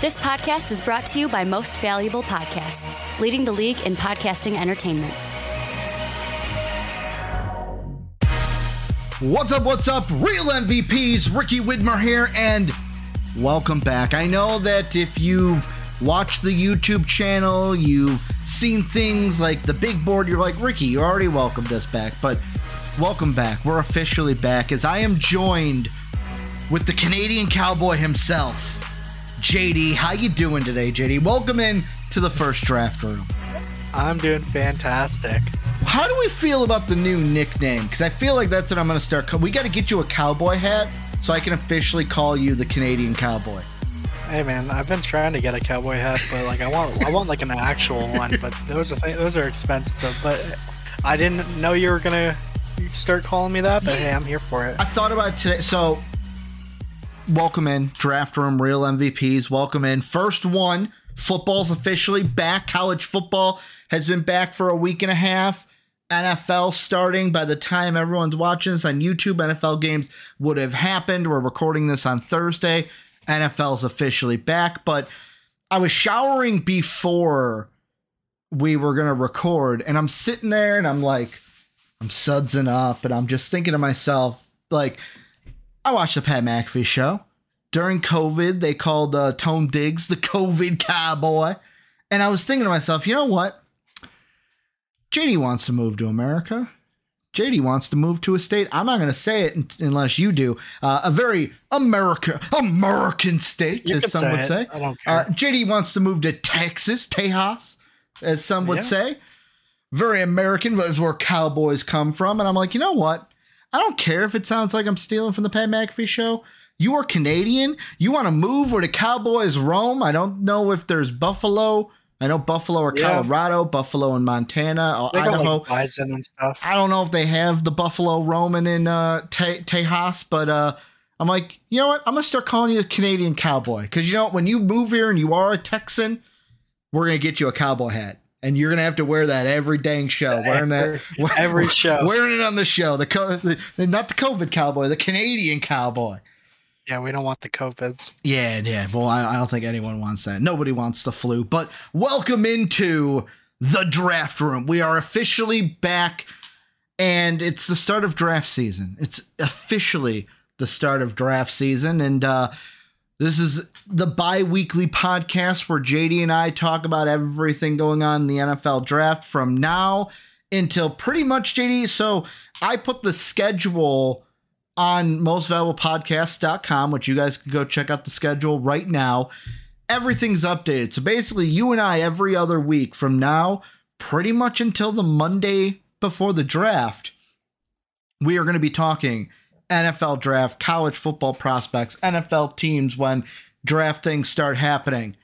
This podcast is brought to you by Most Valuable Podcasts, leading the league in podcasting entertainment. What's up? What's up? Real MVPs, Ricky Widmer here, and welcome back. I know that if you've watched the YouTube channel, you've seen things like the big board, you're like, Ricky, you already welcomed us back, but welcome back. We're officially back as I am joined with the Canadian cowboy himself. JD, how you doing today, JD? Welcome in to the first draft room. I'm doing fantastic. How do we feel about the new nickname? Because I feel like that's what I'm going to start. We got to get you a cowboy hat so I can officially call you the Canadian cowboy. Hey man, I've been trying to get a cowboy hat, but like I want, I want like an actual one. But those are those are expensive. But I didn't know you were gonna start calling me that. But hey, I'm here for it. I thought about it today. So welcome in draft room real mvps welcome in. First one football's officially back. College football has been back for a week and a half. Nfl starting. By the time everyone's watching this on youtube nfl games would have happened. We're recording this on thursday. Nfl's officially back but i was showering before we were going to record and i'm sitting there and i'm like i'm sudsing up and i'm just thinking to myself like I watched the Pat McAfee show. During COVID, they called uh, Tone Diggs the COVID cowboy. And I was thinking to myself, you know what? JD wants to move to America. JD wants to move to a state. I'm not going to say it unless you do. Uh, a very America, American state, You as some say would it. say. I don't care. Uh, JD wants to move to Texas, Tejas, as some would Yeah. say. Very American, but is where cowboys come from. And I'm like, you know what? I don't care if it sounds like I'm stealing from the Pat McAfee show. You are Canadian. You want to move where the Cowboys roam. I don't know if there's Buffalo. I know Buffalo or Yeah. Colorado, Buffalo and Montana, or They Idaho. like bison and stuff. I don't know if they have the Buffalo roaming in uh, Te- Tejas, but uh, I'm like, you know what? I'm gonna start calling you a Canadian cowboy because you know? When you move here and you are a Texan, we're gonna get you a cowboy hat, and you're gonna have to wear that every dang show. Wearing that Every- every show. wearing it on the show. The, co- the not the COVID cowboy, the Canadian cowboy. Yeah, we don't want the covids. Yeah, yeah. Well, I, I don't think anyone wants that. Nobody wants the flu. But welcome into the draft room. We are officially back, and it's the start of draft season. It's officially the start of draft season, and uh, this is the bi-weekly podcast where JD and I talk about everything going on in the NFL draft from now until pretty much JD. So I put the schedule on mostvaluablepodcast.com, which you guys can go check out the schedule right now. Everything's updated. So basically, you and I every other week from now, pretty much until the Monday before the draft, we are going to be talking NFL draft, college football prospects, NFL teams when draft things start happening.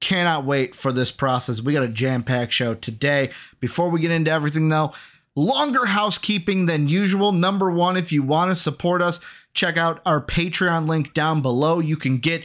Cannot wait for this process. We got a jam packed show today. Before we get into everything, though, longer housekeeping than usual. Number one, if you want to support us, check out our Patreon link down below. You can get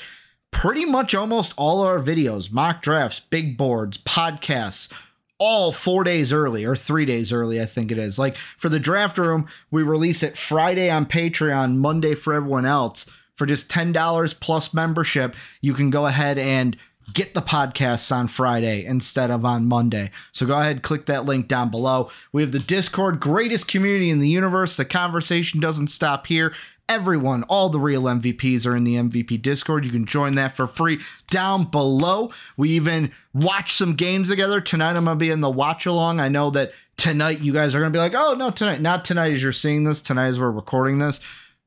pretty much almost all our videos, mock drafts, big boards, podcasts, all four days early or three days early, I think it is. Like for the draft room, we release it Friday on Patreon, Monday for everyone else. For just $10 plus membership, you can go ahead and get the podcasts on Friday instead of on Monday. So go ahead, click that link down below. We have the Discord, greatest community in the universe. The conversation doesn't stop here. Everyone, all the real MVPs are in the MVP Discord. You can join that for free down below. We even watch some games together. Tonight I'm going to be in the watch along. I know that tonight you guys are going to be like, oh, no, tonight. Not tonight as you're seeing this. Tonight as we're recording this.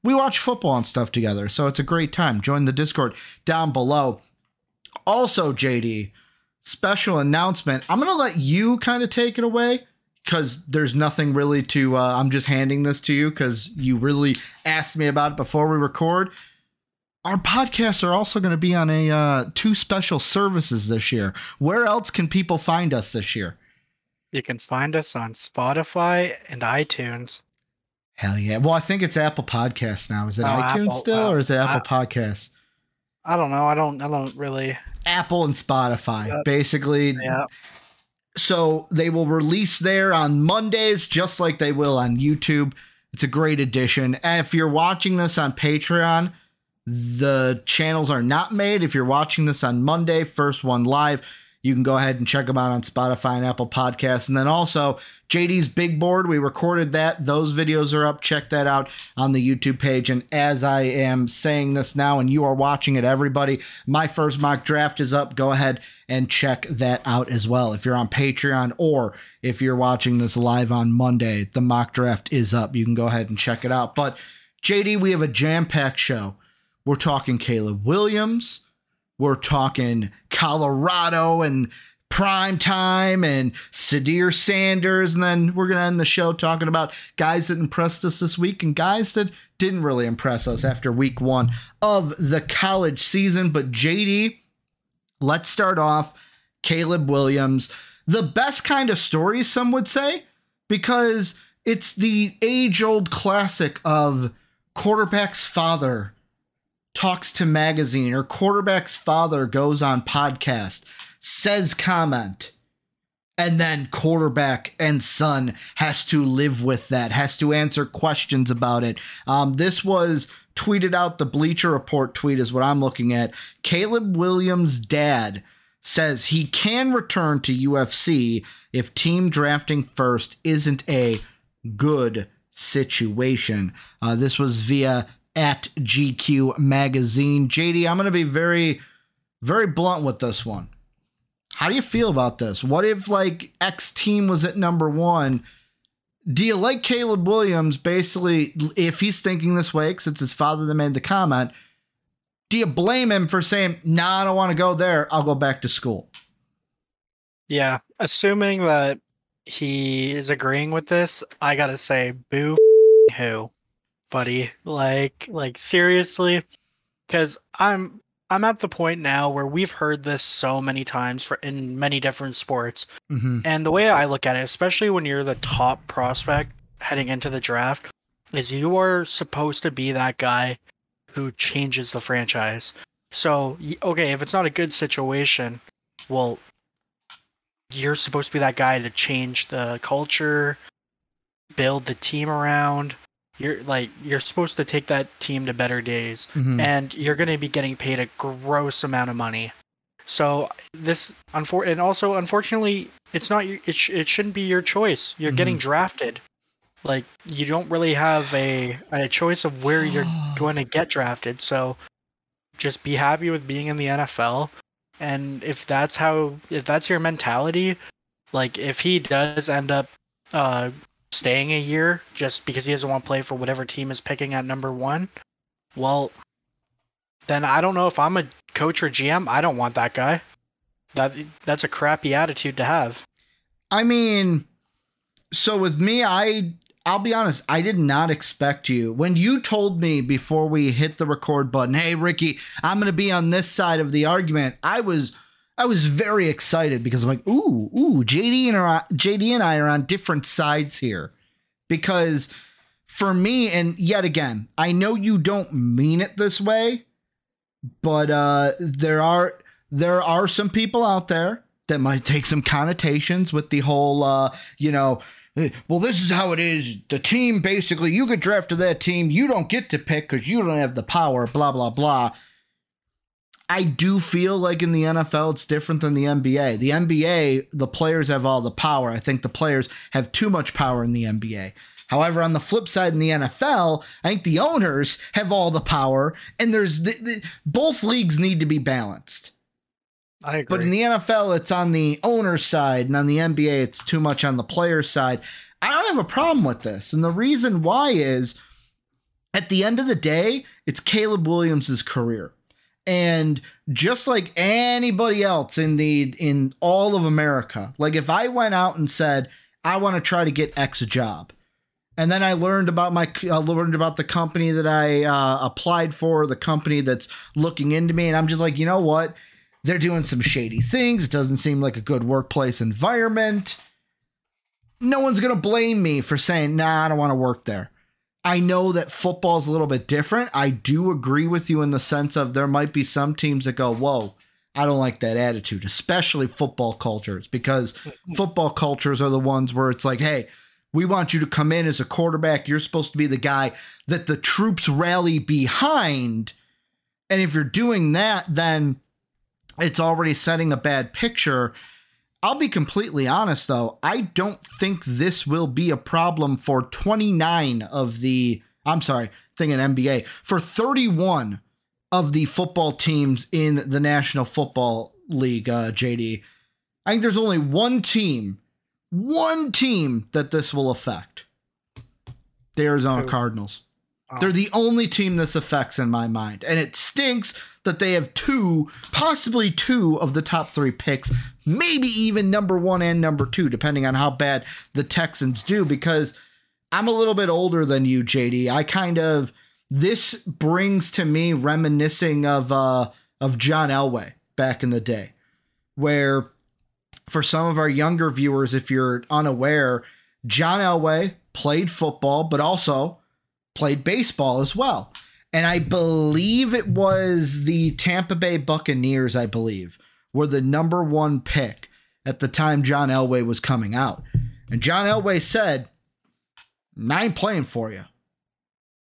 We watch football and stuff together. So it's a great time. Join the Discord down below. Also, JD, special announcement. I'm going to let you kind of take it away because there's nothing really to. Uh, I'm just handing this to you because you really asked me about it before we record. Our podcasts are also going to be on a uh, two special services this year. Where else can people find us this year? You can find us on Spotify and iTunes. Hell yeah! Well, I think it's Apple Podcasts now. Is it Oh, iTunes Apple, still, uh, or is it Apple Podcasts? I don't know. I don't. I don't really. Apple and Spotify, Yep. basically. Yeah. So they will release there on Mondays, just like they will on YouTube. It's a great addition. And if you're watching this on Patreon, The channels are not made. If you're watching this on Monday, first one live, you can go ahead and check them out on Spotify and Apple Podcasts. And then also JD's Big Board, we recorded that. Those videos are up. Check that out on the YouTube page. And as I am saying this now and you are watching it, everybody, my first mock draft is up. Go ahead and check that out as well. If you're on Patreon or if you're watching this live on Monday, the mock draft is up. You can go ahead and check it out. But JD, we have a jam packed show. We're talking Caleb Williams. We're talking Colorado and prime time and Shedeur Sanders. And then we're going to end the show talking about guys that impressed us this week and guys that didn't really impress us after week one of the college season. But JD, let's start off Caleb Williams. The best kind of story, some would say, because it's the age old classic of quarterback's father talks to magazine or quarterback's father goes on podcast, says comment, and then quarterback and son has to live with that, has to answer questions about it. Um, this was tweeted out. The Bleacher Report tweet is what I'm looking at. Caleb Williams' dad says he can return to UFC if team drafting first isn't a good situation. Uh, this was via at GQ Magazine. JD, I'm going to be very, very blunt with this one. How do you feel about this? What if, like, X team was at number one? Do you like Caleb Williams basically, if he's thinking this way, it's his father that made the comment? Do you blame him for saying, nah, I don't want to go there. I'll go back to school? Yeah. Assuming that he is agreeing with this, I got to say, boo who buddy. Like, like seriously, because I'm I'm at the point now where we've heard this so many times for in many different sports, mm-hmm. and the way I look at it, especially when you're the top prospect heading into the draft, is you are supposed to be that guy who changes the franchise. So, okay, if it's not a good situation, well, you're supposed to be that guy to change the culture, build the team around, you're like you're supposed to take that team to better days. Mm-hmm. and you're going to be getting paid a gross amount of money. So this unfor- and also unfortunately it's not it, sh- it shouldn't be your choice. You're mm-hmm. getting drafted. Like you don't really have a a choice of where you're going to get drafted. So just be happy with being in the NFL and if that's how if that's your mentality like if he does end up uh staying a year just because he doesn't want to play for whatever team is picking at number one, well, then I don't know if I'm a coach or GM. I don't want that guy. That that's a crappy attitude to have. I mean, so with me, I I'll be honest, I did not expect you. When you told me before we hit the record button, "Hey Ricky, I'm going to be on this side of the argument." I was I was very excited because I'm like, ooh, ooh, JD and I, JD and I are on different sides here. Because for me, and yet again, I know you don't mean it this way, but uh, there are there are some people out there that might take some connotations with the whole, uh, you know, well, this is how it is. The team basically, you get drafted that team, you don't get to pick because you don't have the power. Blah blah blah. I do feel like in the NFL it's different than the NBA. The NBA, the players have all the power. I think the players have too much power in the NBA. However, on the flip side in the NFL, I think the owners have all the power, and there's the, the, both leagues need to be balanced. I agree. But in the NFL, it's on the owner's side, and on the NBA, it's too much on the player's side. I don't have a problem with this, and the reason why is, at the end of the day, it's Caleb Williams' career. And just like anybody else in the in all of America, like if I went out and said I want to try to get X job, and then I learned about my learned about the company that I uh, applied for, the company that's looking into me, and I'm just like, you know what? They're doing some shady things. It doesn't seem like a good workplace environment. No one's gonna blame me for saying, nah, I don't want to work there. I know that football is a little bit different. I do agree with you in the sense of there might be some teams that go, whoa, I don't like that attitude, especially football cultures, because football cultures are the ones where it's like, hey, we want you to come in as a quarterback. You're supposed to be the guy that the troops rally behind. And if you're doing that, then it's already setting a bad picture. I'll be completely honest though, I don't think this will be a problem for 29 of the I'm sorry, thing in NBA, for 31 of the football teams in the National Football League, uh, JD. I think there's only one team, one team that this will affect. The Arizona Cardinals. Oh. They're the only team this affects in my mind. And it stinks that they have two, possibly two of the top three picks, maybe even number one and number two, depending on how bad the Texans do, because I'm a little bit older than you, JD. I kind of this brings to me reminiscing of uh of John Elway back in the day, where for some of our younger viewers, if you're unaware, John Elway played football, but also played baseball as well. And I believe it was the Tampa Bay Buccaneers, I believe, were the number one pick at the time John Elway was coming out. And John Elway said, I ain't playing for you.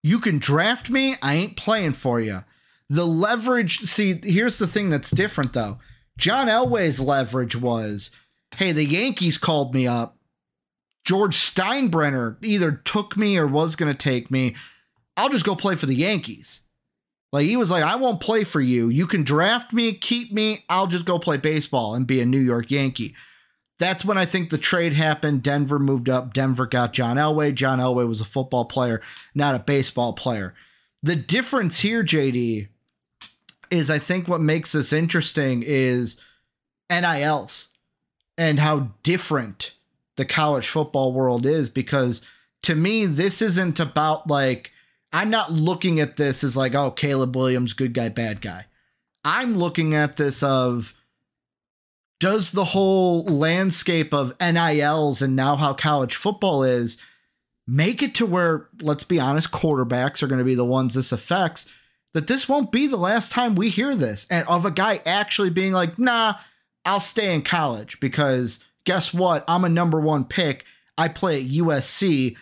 You can draft me, I ain't playing for you. The leverage, see, here's the thing that's different though. John Elway's leverage was, hey, the Yankees called me up. George Steinbrenner either took me or was going to take me. I'll just go play for the Yankees. Like he was like, I won't play for you. You can draft me, keep me. I'll just go play baseball and be a New York Yankee. That's when I think the trade happened. Denver moved up. Denver got John Elway. John Elway was a football player, not a baseball player. The difference here, JD, is I think what makes this interesting is NILs and how different the college football world is because to me, this isn't about like, I'm not looking at this as like, oh, Caleb Williams, good guy, bad guy. I'm looking at this of does the whole landscape of NILs and now how college football is make it to where, let's be honest, quarterbacks are going to be the ones this affects, that this won't be the last time we hear this and of a guy actually being like, nah, I'll stay in college because guess what? I'm a number one pick. I play at USC.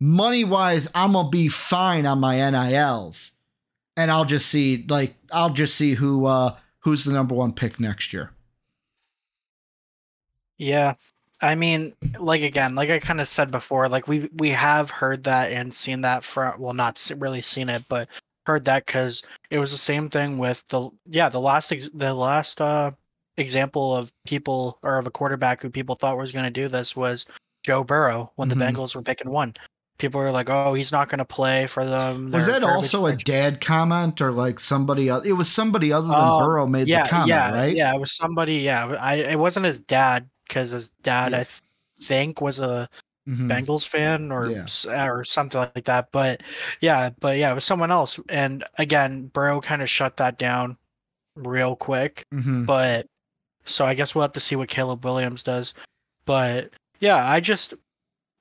Money wise, I'm gonna be fine on my NILs. And I'll just see like I'll just see who uh who's the number one pick next year. Yeah. I mean, like again, like I kind of said before, like we we have heard that and seen that from well, not really seen it, but heard that because it was the same thing with the yeah the last ex- the last uh example of people or of a quarterback who people thought was going to do this was Joe Burrow when Mhm. the Bengals were picking one. People were like, "Oh, he's not going to play for them." Was They're that also a dad comment or like somebody else? It was somebody other than Um, Burrow made yeah, the comment, yeah, right? Yeah, it was somebody. Yeah, I it wasn't his dad because his dad Yeah. I th- think was a Mhm. Bengals fan or Yeah. or something like that. But yeah, but yeah, it was someone else. And again, Burrow kind of shut that down real quick. Mhm. But so I guess we'll have to see what Caleb Williams does. But yeah, I just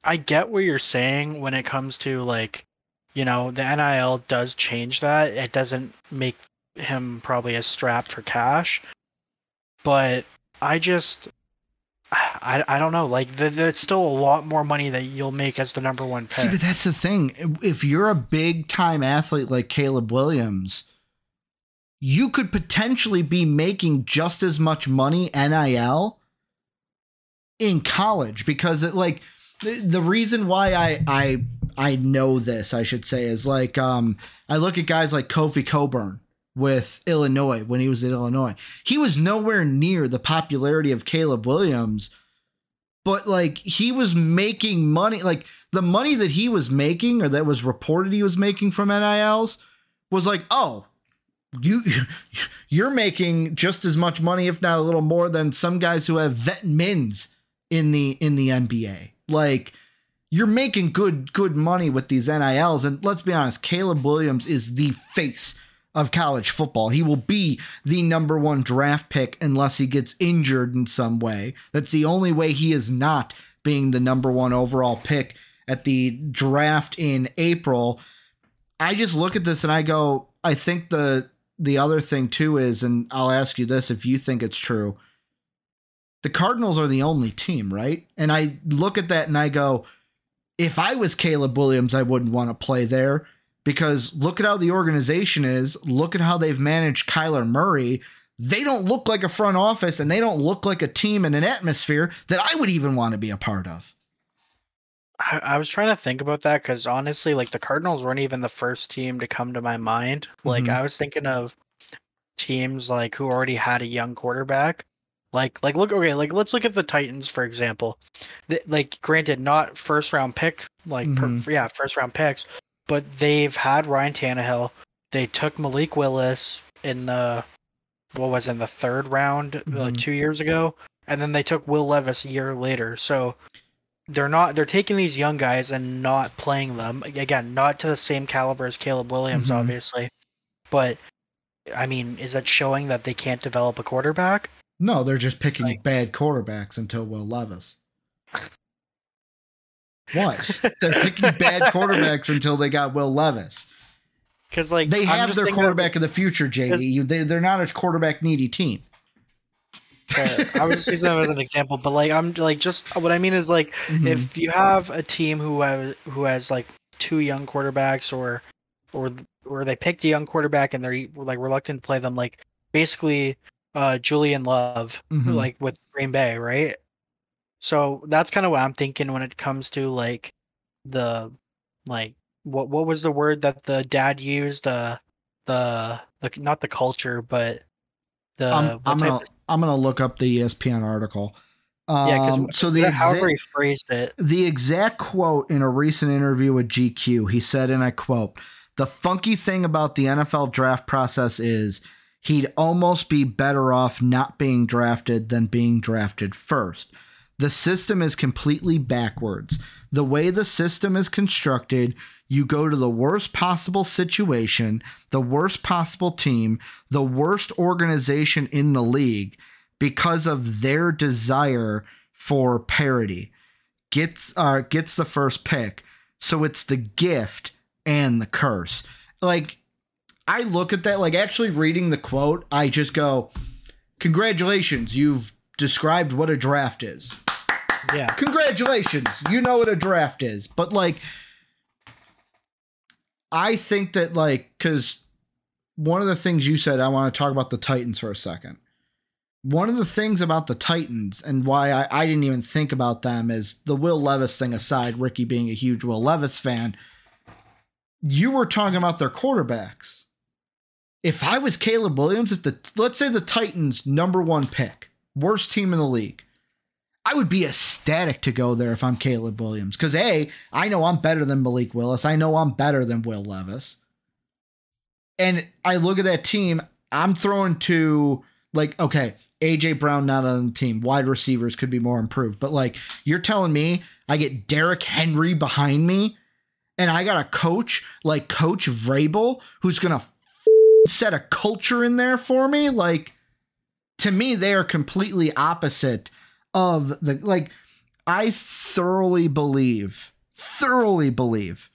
I get what you're saying when it comes to like, you know, the NIL does change that. It doesn't make him probably as strapped for cash. But I just I, I don't know. Like, th- there's still a lot more money that you'll make as the number one See, but that's the thing. If you're a big time athlete like Caleb Williams, you could potentially be making just as much money NIL in college because it like the, reason why I I I know this, I should say, is like um I look at guys like Kofi Cockburn with Illinois when he was at Illinois. He was nowhere near the popularity of Caleb Williams, but like he was making money like the money that he was making or that was reported he was making from NILs was like, "Oh, you you're making just as much money if not a little more than some guys who have vet mins in the in the NBA." Like you're making good good money with these NILs and let's be honest, Caleb Williams is the face of college football. He will be the number 1 draft pick unless he gets injured in some way. That's the only way he is not being the number 1 overall pick at the draft in April. I just look at this and I go, I think the the other thing too is, and I'll ask you this if you think it's true. The Cardinals are the only team, right? And I look at that and I go, if I was Caleb Williams, I wouldn't want to play there. because look at how the organization is. Look at how they've managed Kyler Murray. They don't look like a front office and they don't look like a team and an atmosphere that I would even want to be a part of. I, I was trying to think about that because honestly, like the Cardinals weren't even the first team to come to my mind. Like Mhm. I was thinking of teams like who already had a young quarterback. Like like look okay, like let's look at the Titans for example. Th- like granted, not first round pick, like per, Mhm. yeah, first round picks, but they've had Ryan Tannehill. They took Malik Willis in the what was it, in the third round like Mhm. two years ago, and then they took Will Levis a year later. So they're not they're taking these young guys and not playing them again not to the same caliber as caleb williams Mhm. obviously but i mean is that showing that they can't develop a quarterback No, they're just picking Like- bad quarterbacks until Will Levis. What? they're picking bad quarterbacks until they got Will Levis. because like They have their quarterback of the future, JD. They, they're not a quarterback needy team. I was using that as an example but like i'm like just what i mean is like Mhm. if you have a team who has who has like two young quarterbacks or or or they picked a young quarterback and they're like reluctant to play them like basically uh julian love Mhm. like with green bay right so that's kind of what i'm thinking when it comes to like the like what what was the word that the dad used uh the the not the culture but the I'm, I'm gonna of- I'm gonna look up the ESPN article. yeah Um, because so the however he phrased it the exact quote in a recent interview with GQ, he said, and I quote, "The funky thing about the NFL draft process is he'd almost be better off not being drafted than being drafted first. The system is completely backwards. The way the system is constructed, you go to the worst possible situation, the worst possible team, the worst organization in the league because of their desire for parity. Gets uh gets the first pick. So it's the gift and the curse. Like I look at that like actually reading the quote, I just go, "Congratulations, you've described what a draft is." yeah. Congratulations you know what a draft is. But like i think that like because one of the things you said i want to talk about the titans for a second. One of the things about the titans and why I, I didn't even think about them is the will levis thing aside ricky being a huge will levis fan you were talking about their quarterbacks if i was caleb williams if the let's say the titans number one pick worst team in the league I would be ecstatic to go there if I'm Caleb Williams. Because A, I know I'm better than Malik Willis. I know I'm better than Will Levis. And I look at that team, I'm throwing to like, okay, AJ Brown not on the team. Wide receivers could be more improved. But like you're telling me I get Derrick Henry behind me and I got a coach like Coach Vrabel who's gonna set a culture in there for me. Like to me, they are completely opposite of the like I thoroughly believe, thoroughly believe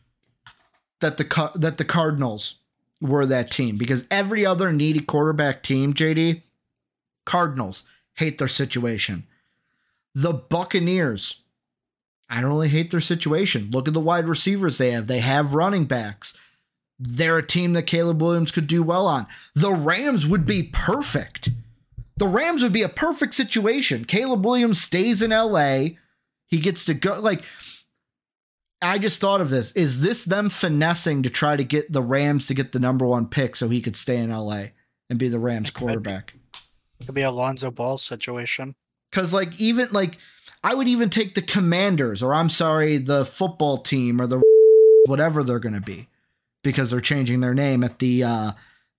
that the that the Cardinals were that team because every other needy quarterback team, JD, Cardinals hate their situation. The Buccaneers, I don't really hate their situation. Look at the wide receivers they have. They have running backs. They're a team that Caleb Williams could do well on. The Rams would be perfect. The Rams would be a perfect situation. Caleb Williams stays in LA. He gets to go like I just thought of this. Is this them finessing to try to get the Rams to get the number one pick so he could stay in LA and be the Rams It could be. quarterback? it could be a lonzo ball situation Cause like even like I would even take the Commanders or I'm sorry, the football team or the whatever they're gonna be. Because they're changing their name at the uh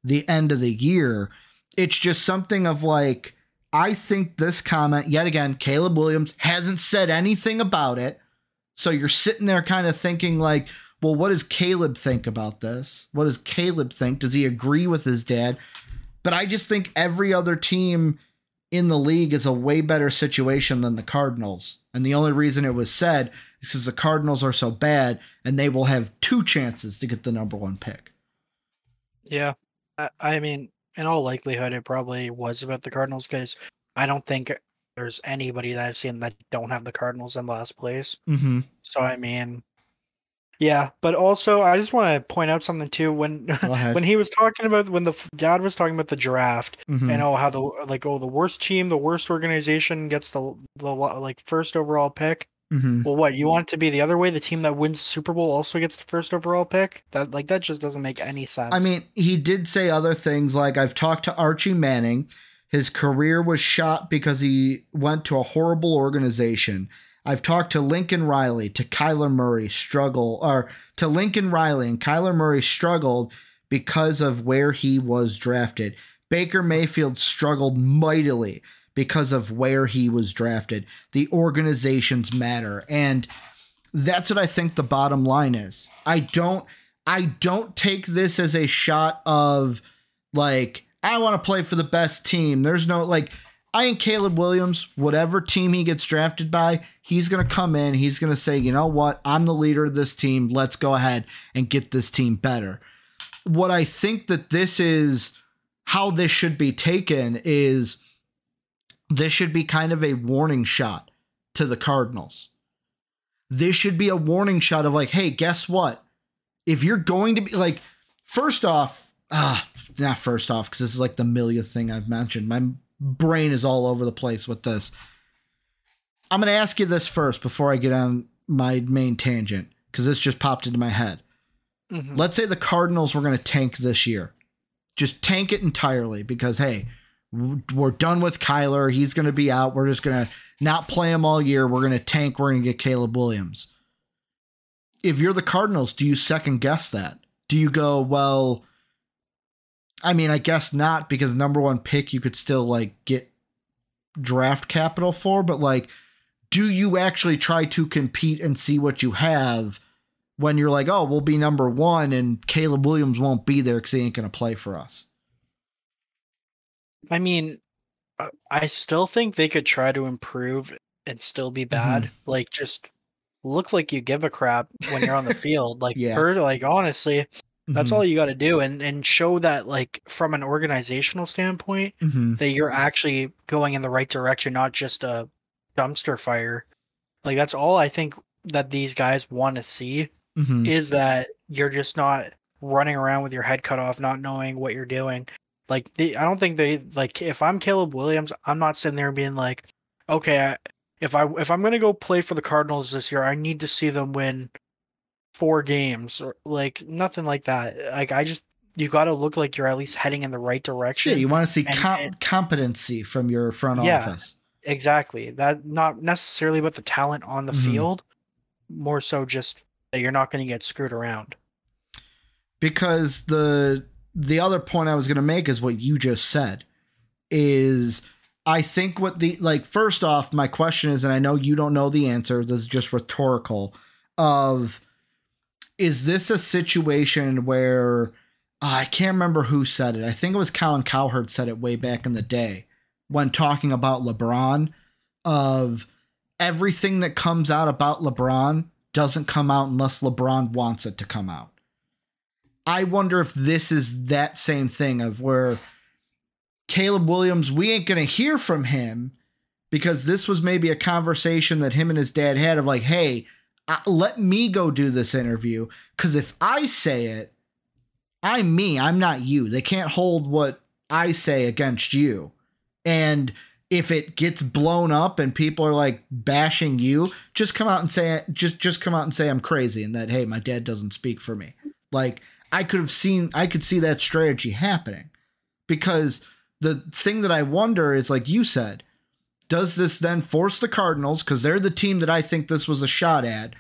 the end of the year. It's just something of like I think this comment, yet again, Caleb Williams hasn't said anything about it. So you're sitting there kind of thinking like, well, what does Caleb think about this? What does Caleb think? Does he agree with his dad? But I just think every other team in the league is a way better situation than the Cardinals. And the only reason it was said is because the Cardinals are so bad and they will have two chances to get the number one pick. Yeah, I, I mean, in all likelihood, it probably was about the Cardinals because I don't think there's anybody that I've seen that don't have the Cardinals in last place. Mm-hmm. So I mean, Yeah, but also I just want to point out something too. When when he was talking about when the dad was talking about the draft Mhm. and oh how the like oh the worst team, the worst organization gets the the like first overall pick. Mhm. Well, what you want it to be the other way? The team that wins Super Bowl also gets the first overall pick. That like that just doesn't make any sense. I mean, he did say other things like I've talked to Archie Manning. His career was shot because he went to a horrible organization. I've talked to Lincoln Riley, to Kyler Murray, struggle, or to Lincoln Riley, and Kyler Murray struggled because of where he was drafted. Baker Mayfield struggled mightily because of where he was drafted. The organizations matter. And that's what I think the bottom line is. I don't I don't take this as a shot of like I want to play for the best team. There's no like I think Caleb Williams, whatever team he gets drafted by, he's going to come in, he's going to say, "You know what? I'm the leader of this team. Let's go ahead and get this team better." What I think that this is how this should be taken is this should be kind of a warning shot to the Cardinals. This should be a warning shot of like, hey, guess what? If you're going to be like, first off, ah, not first off, because this is like the millionth thing I've mentioned. My brain is all over the place with this. I'm going to ask you this first before I get on my main tangent, because this just popped into my head. Mhm. Let's say the Cardinals were going to tank this year. Just tank it entirely because, hey, we're done with Kyler. He's going to be out. We're just going to not play him all year. We're going to tank. We're going to get Caleb Williams. If you're the Cardinals, do you second guess that? Do you go, well, I mean, I guess not because number one pick you could still like get draft capital for, but like, do you actually try to compete and see what you have when you're like, oh, we'll be number one and Caleb Williams won't be there because he ain't going to play for us? I mean, uh, I still think they could try to improve and still be bad. Mm-hmm. Like, just look like you give a crap when you're on the field. Like, Yeah. like honestly, that's Mhm. all you got to do, and and show that like from an organizational standpoint Mhm. that you're actually going in the right direction, not just a dumpster fire. Like that's all I think that these guys want to see Mhm. is that you're just not running around with your head cut off, not knowing what you're doing. Like they, I don't think they like. If I'm Caleb Williams, I'm not sitting there being like, okay, I, if I if I'm gonna go play for the Cardinals this year, I need to see them win four games or like nothing like that. Like I just you got to look like you're at least heading in the right direction. Yeah, you want to see And- com- and- competency from your front Yeah. office. Exactly. That not necessarily about the talent on the Mhm. field, more so just that you're not going to get screwed around. because the the other point I was going to make is what you just said is I think what the like first off my question is and I know you don't know the answer this is just rhetorical of is this a situation where ah, I can't remember who said it. I think it was Colin Cowherd said it way back in the day when talking about LeBron of everything that comes out about LeBron doesn't come out unless LeBron wants it to come out. I wonder if this is that same thing of where Caleb Williams, we ain't going to hear from him because this was maybe a conversation that him and his dad had of like, hey, uh, Uh, let me go do this interview. Because if I say it, I'm me, I'm not you. They can't hold what I say against you. And if it gets blown up and people are like bashing you, just come out and say just just come out and say I'm crazy and that hey, my dad doesn't speak for me. Like I could have seen I could see that strategy happening. Because the thing that I wonder is like you said, does this then force the Cardinals cuz they're the team that I think this was a shot at?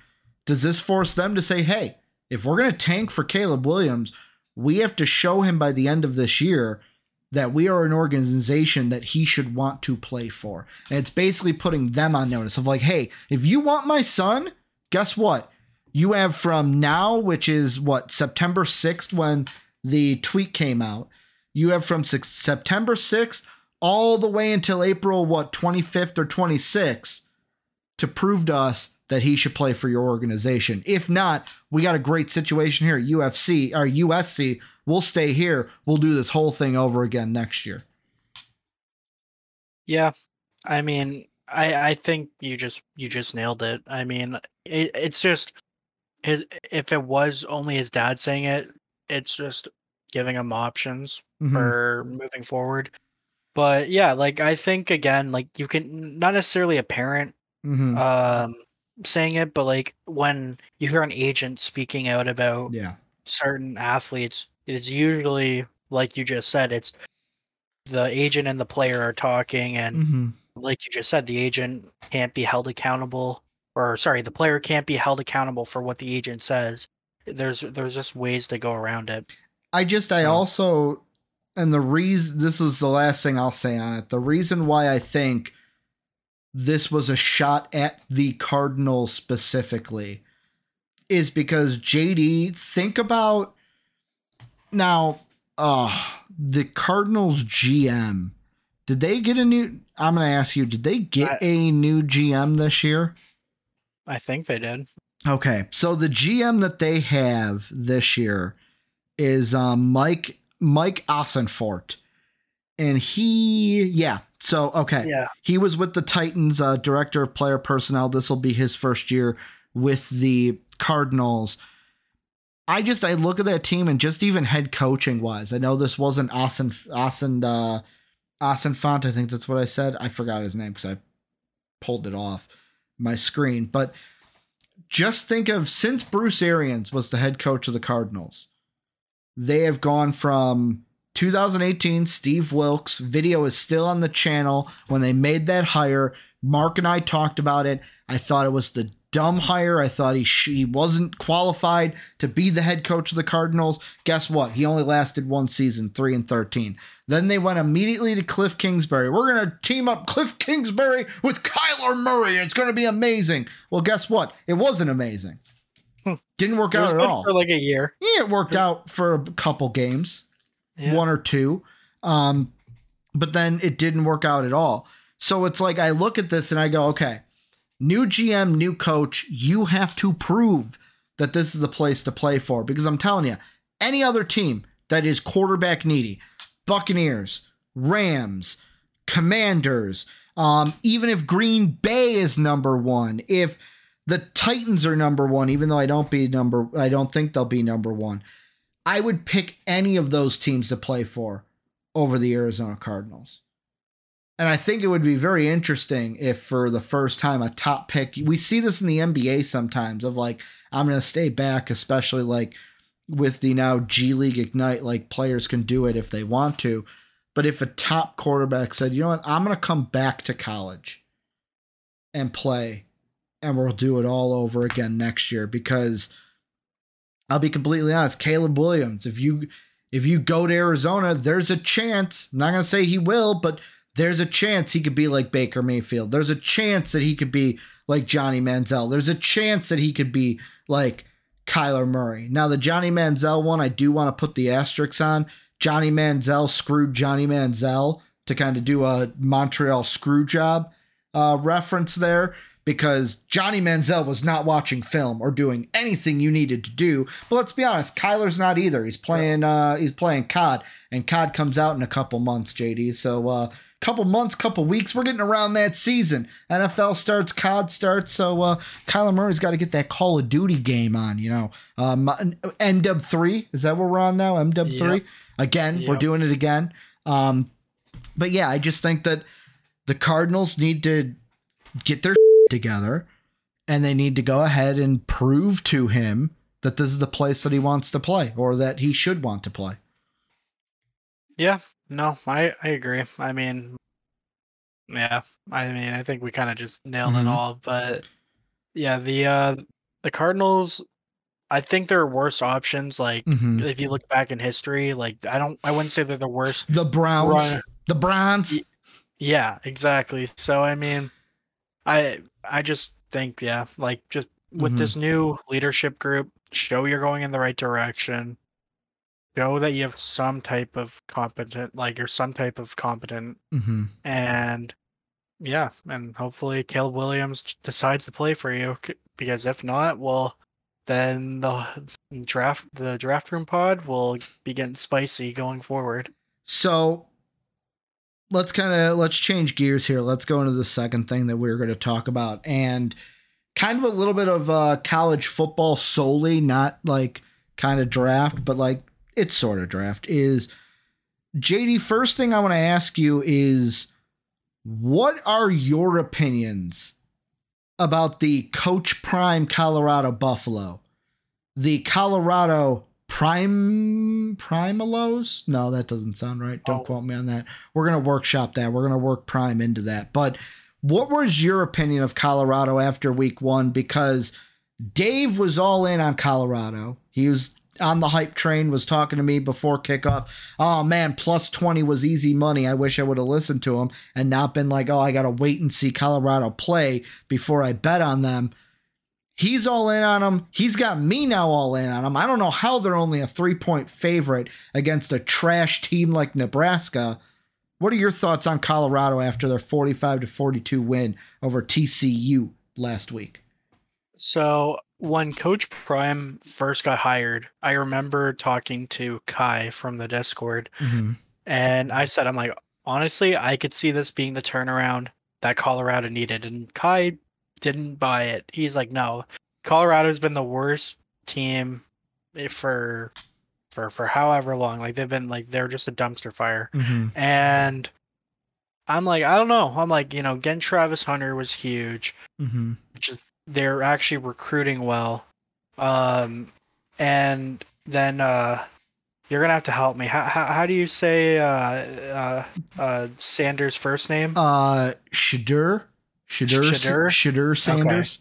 Does this force them to say, "Hey, if we're going to tank for Caleb Williams, we have to show him by the end of this year that we are an organization that he should want to play for. And it's basically putting them on notice of like, hey, if you want my son, guess what? You have from now, which is what, September 6th when the tweet came out, you have from September 6th all the way until April, what, 25th or 26th to prove to us that he should play for your organization. If not, we got a great situation here at UFC or USC. We'll stay here. We'll do this whole thing over again next year. Yeah, I mean, I I think you just you just nailed it. I mean, it, it's just his if it was only his dad saying it, it's just giving him options Mhm. for moving forward. But yeah, like I think again, like you can not necessarily a parent Mhm. um saying it, but like when you hear an agent speaking out about yeah. certain athletes, it's usually like you just said, it's the agent and the player are talking and hmm like you just said, the agent can't be held accountable, or sorry, the player can't be held accountable for what the agent says. There's there's just ways to go around it. I just, I also, and the reason, this is the last thing I'll say on it. The reason why I think this was a shot at the Cardinals specifically is because JD, think about now, uh, the Cardinals GM. Did they get a new? I'm going to ask you, did they get I- a new GM this year? I think they did. Okay, so the GM that they have this year is um, Mike Mike Ossenfort, and he yeah. So okay, Yeah. he was with the Titans, uh, director of player personnel. This will be his first year with the Cardinals. I just I look at that team and just even head coaching wise, I know this wasn't Austin Austin uh, Austin Font. I think that's what I said. I forgot his name because I pulled it off my screen, but just think of since Bruce Arians was the head coach of the Cardinals, they have gone from 2018, Steve Wilks. Video is still on the channel. When they made that hire, Mark and I talked about it. I thought it was the dumb hire. I thought he sh- he wasn't qualified to be the head coach of the Cardinals. Guess what? He only lasted one season, three and thirteen. Then they went immediately to Cliff Kingsbury. We're gonna team up Cliff Kingsbury with Kyler Murray. It's gonna be amazing. Well, guess what? It wasn't amazing. Didn't work out at all. for like a year. Yeah, it worked out for a couple games, Yeah. one or two. Um, but then it didn't work out at all. So it's like I look at this and I go, okay, new GM, new coach, you have to prove that this is the place to play for. Because I'm telling you, any other team that is quarterback needy, Buccaneers, Rams, Commanders, um, even if Green Bay is number one, if the Titans are number one, even though I don't be number, I don't think they'll be number one. I would pick any of those teams to play for over the Arizona Cardinals. And I think it would be very interesting if for the first time a top pick, we see this in the NBA sometimes of like, I'm to stay back, especially like with the now G League Ignite, like players can do it if they want to. But if a top quarterback said, you know what, I'm to come back to college and play, and we'll do it all over again next year because I'll be completely honest, Caleb Williams, if you if you go to Arizona, there's a chance. I'm not gonna say he will, but there's a chance he could be like Baker Mayfield. There's a chance that he could be like Johnny Manziel. There's a chance that he could be like Kyler Murray. Now the Johnny Manziel one, I do want to put the asterisks on. Johnny Manziel screwed Johnny Manziel to kind of do a Montreal screw job uh, reference there because Johnny Manziel was not watching film or doing anything you needed to do. But let's be honest, Kyler's not either. He's playing uh he's playing COD and COD comes out in a couple months, JD. So uh couple months, couple weeks, we're getting around that season. NFL starts, COD starts, so uh Kyler Murray's got to get that Call of Duty game on, you know. Um MW 3, is that what we're on now? MW 3? Yep. Again, we're doing it again. Um but yeah, I just think that the Cardinals need to get their together and they need to go ahead and prove to him that this is the place that he wants to play or that he should want to play. Yeah, no, I I agree. I mean, yeah, I mean, I think we kind of just nailed Mhm. it all. But yeah, the uh the Cardinals, I think there are worse options. Like Mhm. if you look back in history, like I don't, I wouldn't say they're the worst. The Browns, Run- the Browns. Yeah, exactly. So I mean, I I just think yeah, like just with Mhm. this new leadership group, show you're going in the right direction. Show that you have some type of competent, like you're some type of competent, hmm and yeah, and hopefully Caleb Williams decides to play for you. Because if not, well, then the draft the draft room pod will be getting spicy going forward. So let's kind of let's change gears here. Let's go into the second thing that we're going to talk about. And kind of a little bit of uh, college football solely, not like kind of draft, but like it's sort of draft. Is JD? First thing I want to ask you is, what are your opinions about the Coach Prime Colorado Buffalo, the Colorado Prime Primalos? No, that doesn't sound right. Don't Oh. quote me on that. We're gonna workshop that. We're gonna work Prime into that, but. What was your opinion of Colorado after week one? Because Dave was all in on Colorado. He was on the hype train, was talking to me before kickoff. Oh man, plus 20 was easy money. I wish I would have listened to him and not been like, oh, I got to wait and see Colorado play before I bet on them. He's all in on them. He's got me now all in on them. I don't know how they're only a three point favorite against a trash team like Nebraska. What are your thoughts on Colorado after their 45 to 42 win over TCU last week? So when Coach Prime first got hired, I remember talking to Kai from the Discord, mm-hmm. and I said, I'm like, honestly, I could see this being the turnaround that Colorado needed. And Kai didn't buy it. He's like, no, Colorado's been the worst team for for for however long. Like they've been like they're just a dumpster fire. Mm-hmm. And I'm like, I don't know. I'm like, you know, getting Travis Hunter was huge Mm-hmm. they're actually recruiting well. Um, and then uh, you're gonna have to help me. How how, how do you say uh, uh, uh, Sanders' first name? Uh, Shedeur, Shedeur, Shedeur? Shedeur Sanders,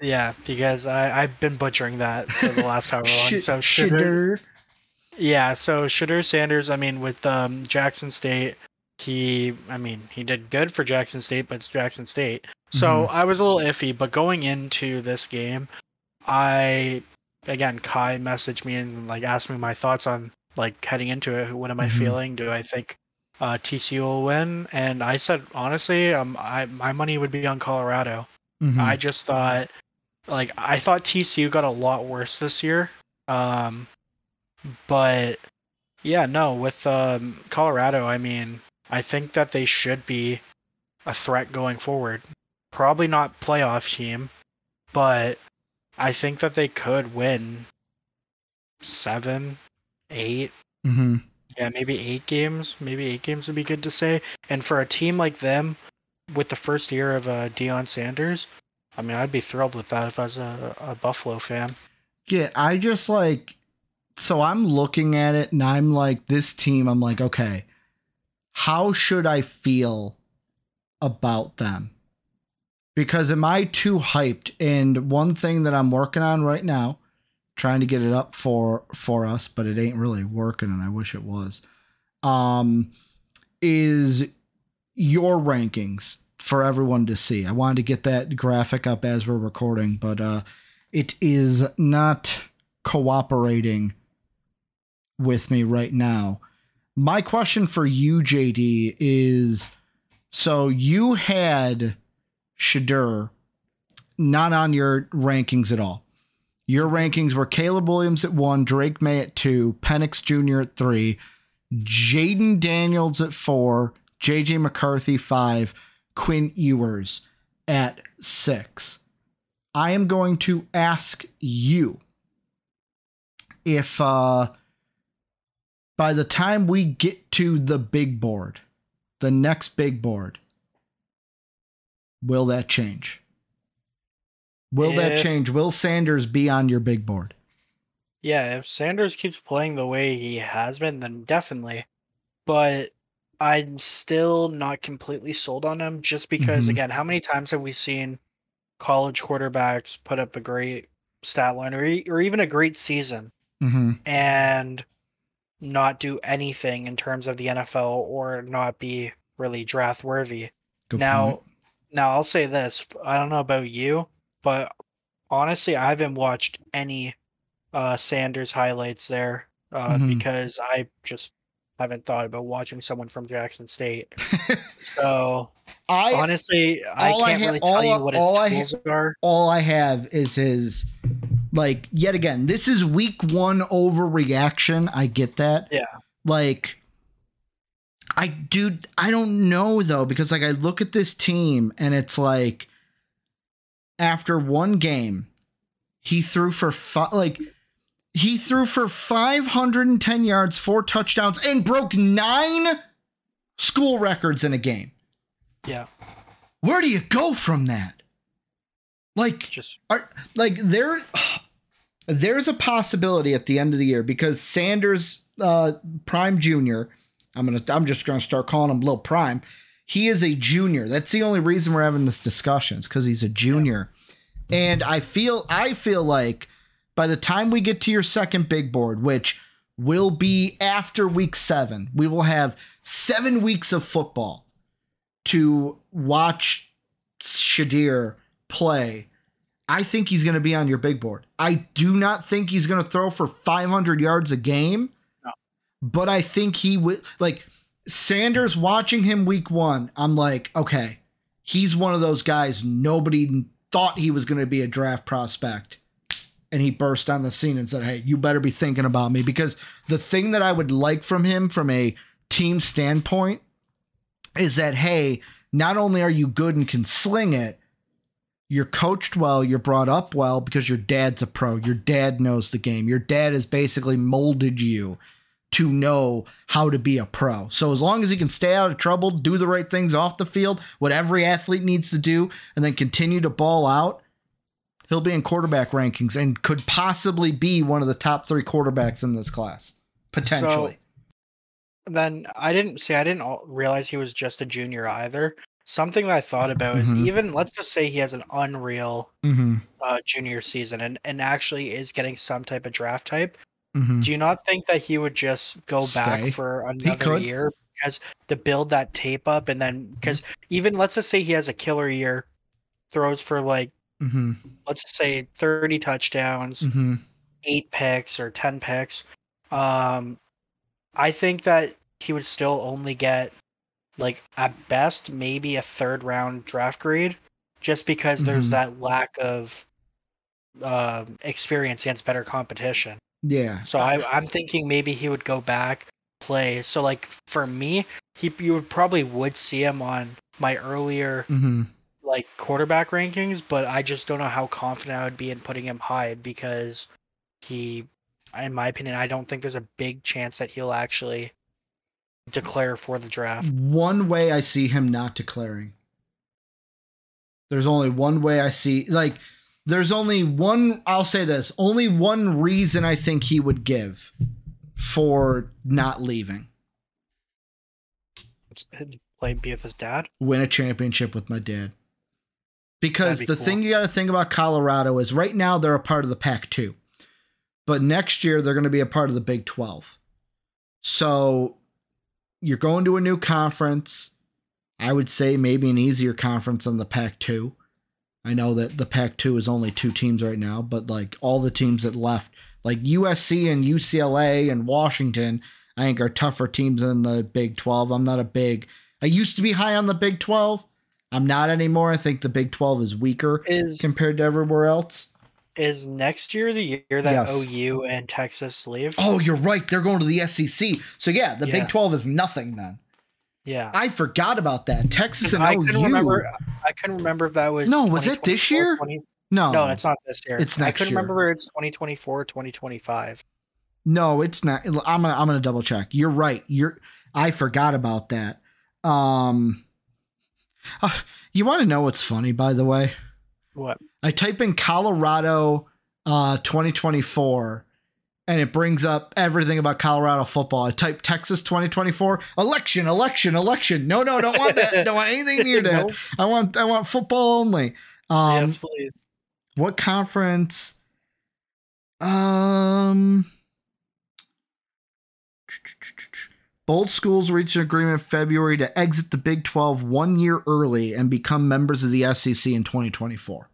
yeah, because I I've been butchering that for the last however long. So Shedeur, yeah, so Shedeur Sanders. I mean, with um, Jackson State, he I mean he did good for Jackson State, but it's Jackson State. So Mhm. I was a little iffy, but going into this game, I again Kai messaged me and like asked me my thoughts on like heading into it. What am I Mhm. feeling? Do I think uh, TCU will win? And I said honestly, um, I my money would be on Colorado. Mhm. I just thought like I thought TCU got a lot worse this year. Um but yeah, no, with um Colorado, I mean, I think that they should be a threat going forward. Probably not playoff team, but I think that they could win 7, 8, Mhm. Yeah, maybe 8 games, maybe 8 games would be good to say. And for a team like them with the first year of uh, Deion Sanders, I mean, I'd be thrilled with that if I was a, a Buffalo fan. Yeah, I just like so I'm looking at it and I'm like this team I'm like okay how should I feel about them because am I too hyped and one thing that I'm working on right now trying to get it up for for us but it ain't really working and I wish it was um is your rankings for everyone to see. I wanted to get that graphic up as we're recording but uh it is not cooperating with me right now. My question for you, JD, is so you had Shedeur not on your rankings at all. Your rankings were Caleb Williams at one, Drake Maye at two, Penix Jr. at three, Jayden Daniels at four, JJ McCarthy five, Quinn Ewers at six. I am going to ask you if uh by the time we get to the big board, the next big board, will that change? Will that change? Will Sanders be on your big board? Yeah, if Sanders keeps playing the way he has been, then definitely. But I'm still not completely sold on him just because, Mhm. again, how many times have we seen college quarterbacks put up a great stat line or, or even a great season Mm-hmm. and not do anything in terms of the NFL or not be really draft worthy? Good now, point. now I'll say this: I don't know about you, but honestly, I haven't watched any uh, Sanders highlights there uh, Mhm. because I just haven't thought about watching someone from Jackson State. so I honestly, I can't ha- really tell you what his all I ha- tools are. all I have is his like yet again, this is week one overreaction. I get that. Yeah. Like I do I don't know though, because like I look at this team and it's like after one game, he threw for fi- like he threw for 510 yards, four touchdowns, and broke nine school records in a game. Yeah. Where do you go from that? Like, Just are like there there's a possibility at the end of the year because Sanders uh Prime Junior, I'm gonna I'm just gonna start calling him Lil Prime. He is a junior. That's the only reason we're having this discussion, because he's a junior. And I feel I feel like by the time we get to your second big board, which will be after week seven, we will have seven weeks of football to watch Shedeur play. I think he's going to be on your big board. I do not think he's going to throw for 500 yards a game, No. but I think he would like Sanders watching him week one. I'm like, okay, he's one of those guys nobody thought he was going to be a draft prospect. And he burst on the scene and said, Hey, you better be thinking about me because the thing that I would like from him from a team standpoint is that, hey, not only are you good and can sling it, you're coached well, you're brought up well because your dad's a pro. Your dad knows the game. Your dad has basically molded you to know how to be a pro. So as long as he can stay out of trouble, do the right things off the field, what every athlete needs to do, and then continue to ball out, he'll be in quarterback rankings and could possibly be one of the top three quarterbacks in this class. Potentially. then I didn't see. I didn't realize he was just a junior either. Something that I thought about Mhm. is even let's just say he has an unreal mm-hmm. uh, junior season and and actually is getting some type of draft type. Mm-hmm. Do you not think that he would just go Stay. back for another year because to build that tape up and then because even let's just say he has a killer year, throws for like Mm-hmm. let's just say thirty touchdowns, Mm-hmm. eight picks or 10 picks um i think that he would still only get like at best maybe a third round draft grade just because there's Mhm. that lack of um experience against better competition Yeah. so I, i'm thinking maybe he would go back play so like for me he you would probably would see him on my earlier Mm-hmm. like quarterback rankings, but I just don't know how confident I would be in putting him high because he, in my opinion, I don't think there's a big chance that he'll actually declare for the draft. One way I see him not declaring. There's only one way I see like there's only one I'll say this, only one reason I think he would give for not leaving. Play be with his dad. Win a championship with my dad. Because be the cool. thing you got to think about Colorado is right now they're a part of the Pac 2. But next year they're going to be a part of the Big 12. So you're going to a new conference. I would say maybe an easier conference than the Pac 2. I know that the Pac 2 is only two teams right now, but like all the teams that left, like USC and UCLA and Washington, I think are tougher teams than the Big 12. I'm not a big, I used to be high on the Big 12. I'm not anymore. I think the Big 12 is weaker Is compared to everywhere else. is next year the year that Yes. OU and Texas leave? Oh, you're right. They're going to the SEC. So yeah, the Yeah. Big 12 is nothing then. Yeah. I forgot about that. Texas and I OU. couldn't remember. I couldn't remember if that was No, was it this year? 20 no, No, it's not this year. It's next. I couldn't year. remember if it's 2024, 2025. No, it's not. I'm gonna I'm gonna double check. You're right. You're I forgot about that. Um uh, you want to know what's funny by the way? What? I type in Colorado uh 2024 and it brings up everything about Colorado football. I type Texas 2024 election, election, election. No, no, don't want that. don't want anything near that. I want I want football only. Um yes, please. what conference? Um, both schools reached an agreement in February to exit the Big 12 one year early and become members of the SEC in 2024.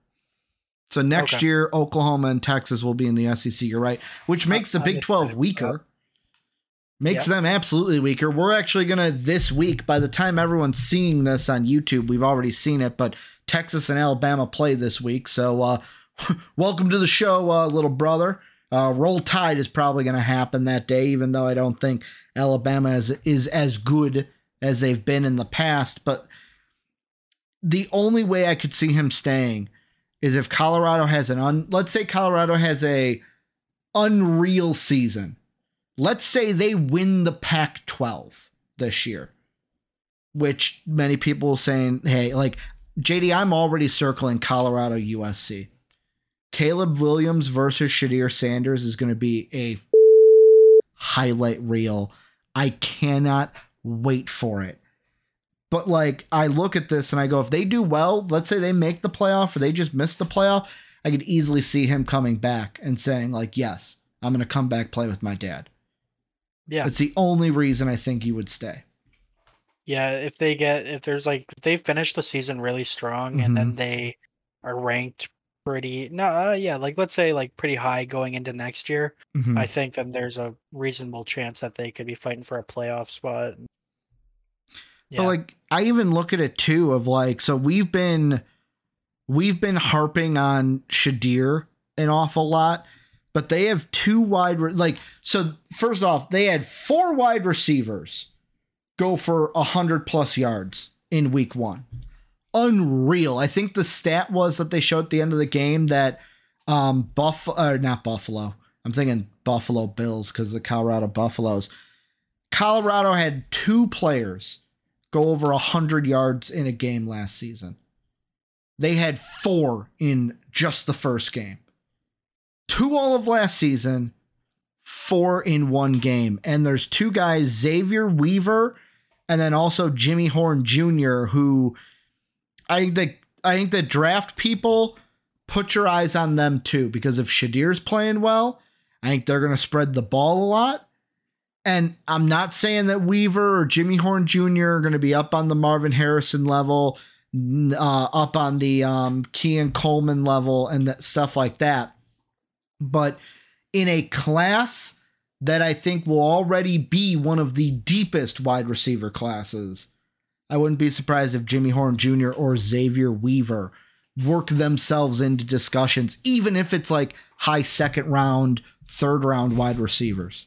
So next Okay. year, Oklahoma and Texas will be in the SEC. You're right, which makes the Big 12 weaker. Makes Yeah. them absolutely weaker. We're actually going to, this week, by the time everyone's seeing this on YouTube, we've already seen it, but Texas and Alabama play this week. So, uh, welcome to the show, uh, little brother. Uh, roll Tide is probably going to happen that day, even though I don't think Alabama is, is as good as they've been in the past. But the only way I could see him staying is if Colorado has an un let's say Colorado has a unreal season. Let's say they win the Pac 12 this year, which many people saying, hey, like JD, I'm already circling Colorado USC. Caleb Williams versus Shedeur Sanders is going to be a highlight reel. I cannot wait for it. But like I look at this and I go, if they do well, let's say they make the playoff or they just miss the playoff, I could easily see him coming back and saying, like, yes, I'm gonna come back play with my dad. Yeah. It's the only reason I think he would stay. Yeah, if they get if there's like if they finish the season really strong and then they are ranked pretty no uh, yeah like let's say like pretty high going into next year Mhm. i think then there's a reasonable chance that they could be fighting for a playoff spot yeah But like I even look at it too of like so we've been we've been harping on Shedeur an awful lot, but they have two wide re- like so first off, they had four wide receivers go for a hundred plus yards in week one. Unreal. I think the stat was that they showed at the end of the game that um Buff or not Buffalo. I'm thinking Buffalo Bills because the Colorado Buffaloes. Colorado had two players go over 100 yards in a game last season. They had four in just the first game. Two all of last season, four in one game. And there's two guys, Xavier Weaver and then also Jimmy Horn Jr., who I think I think that draft people put your eyes on them too, because if Shedeur's playing well, I think they're gonna spread the ball a lot. And I'm not saying that Weaver or Jimmy Horn Jr. are going to be up on the Marvin Harrison level, uh, up on the um, Keon Coleman level, and that, stuff like that. But in a class that I think will already be one of the deepest wide receiver classes, I wouldn't be surprised if Jimmy Horn Jr. or Xavier Weaver work themselves into discussions, even if it's like high second round, third round wide receivers.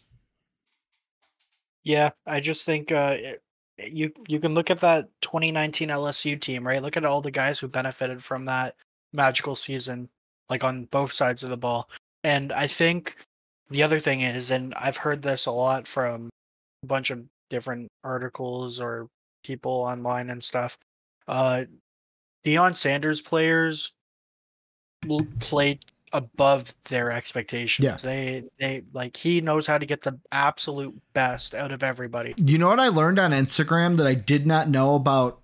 Yeah, I just think uh, it- you you can look at that 2019 LSU team, right? Look at all the guys who benefited from that magical season, like on both sides of the ball. And I think the other thing is, and I've heard this a lot from a bunch of different articles or people online and stuff. Uh, Deion Sanders players played above their expectations. Yeah. They they like he knows how to get the absolute best out of everybody. You know what I learned on Instagram that I did not know about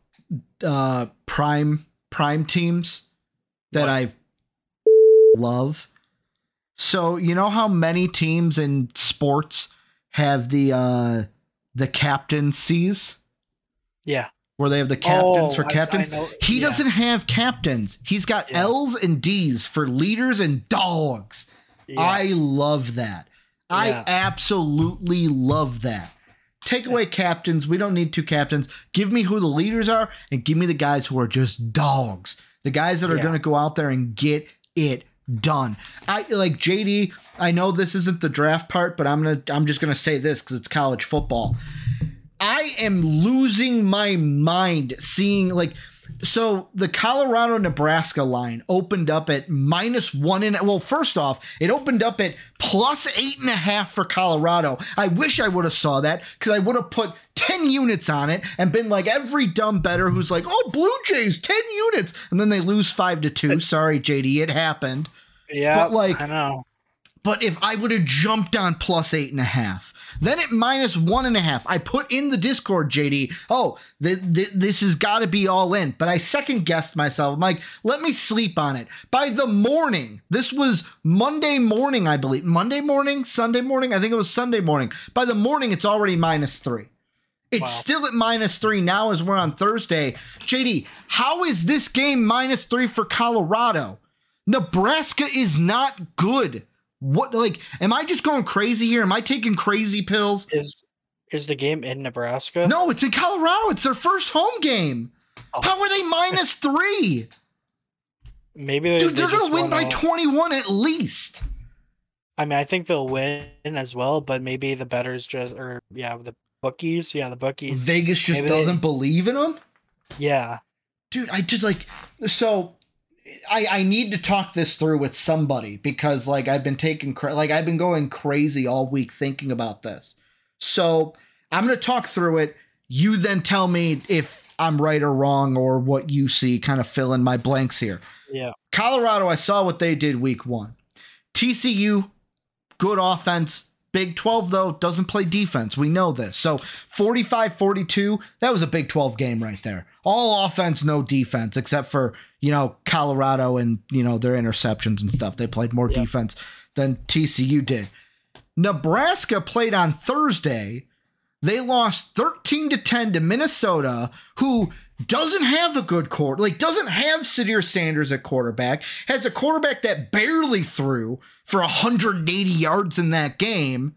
uh prime prime teams that? I love. So, you know how many teams in sports have the uh the captaincies Yeah. Where they have the captains Oh, for I s- I captains? know- he yeah. doesn't have captains. He's got Yeah. L's and D's for leaders and dogs. Yeah. I love that. I absolutely love that. Take away captains. We don't need two captains. Give me who the leaders are and give me the guys who are just dogs. The guys that are going to go out there and get it done. I like JD, I know this isn't the draft part, but I'm going to I'm just going to say this cuz it's college football. I am losing my mind seeing like so the Colorado Nebraska line opened up at minus one and well, first off, it opened up at plus eight and a half for Colorado. I wish I would have saw that because I would have put 10 units on it and been like every dumb better who's like, oh, Blue Jays, 10 units. And then they lose five to two. Sorry, JD, it happened. yeah, but, like, I know. But if I would have jumped on plus eight and a half, then at minus one and a half, I put in the Discord, JD. Oh, th- th- this has got to be all in. But I second guessed myself. I'm like, let me sleep on it. By the morning, this was Monday morning, I believe. Monday morning, Sunday morning. I think it was Sunday morning. By the morning, it's already minus three. It's Wow. still at minus three now as we're on Thursday. JD, how is this game minus three for Colorado? Nebraska is not good. What like am I just going crazy here? Am I taking crazy pills? Is is the game in Nebraska? No, it's in Colorado. It's their first home game. Oh. How are they minus three? Maybe they, Dude, they they're just gonna win by wanna- 21 at least. I mean, I think they'll win as well, but maybe the betters just or yeah, the bookies, yeah, the bookies, Vegas just Maybe doesn't believe in them. yeah, Dude, I just like so I, I need to talk this through with somebody because like I've been taking cra- like I've been going crazy all week thinking about this. So I'm gonna talk through it. You then tell me if I'm right or wrong or what you see. Kind of fill in my blanks here. Yeah. Colorado, I saw what they did week one. TCU, good offense. Big 12, though, doesn't play defense. We know this. So 45 42, that was a Big 12 game right there. All offense, no defense, except for, you know, Colorado and, you know, their interceptions and stuff. They played more Yep. defense than TCU did. Nebraska played on Thursday. They lost 13 to 10 to Minnesota, who doesn't have a good quarter, like doesn't have Shedeur Sanders at quarterback, has a quarterback that barely threw for 180 yards in that game.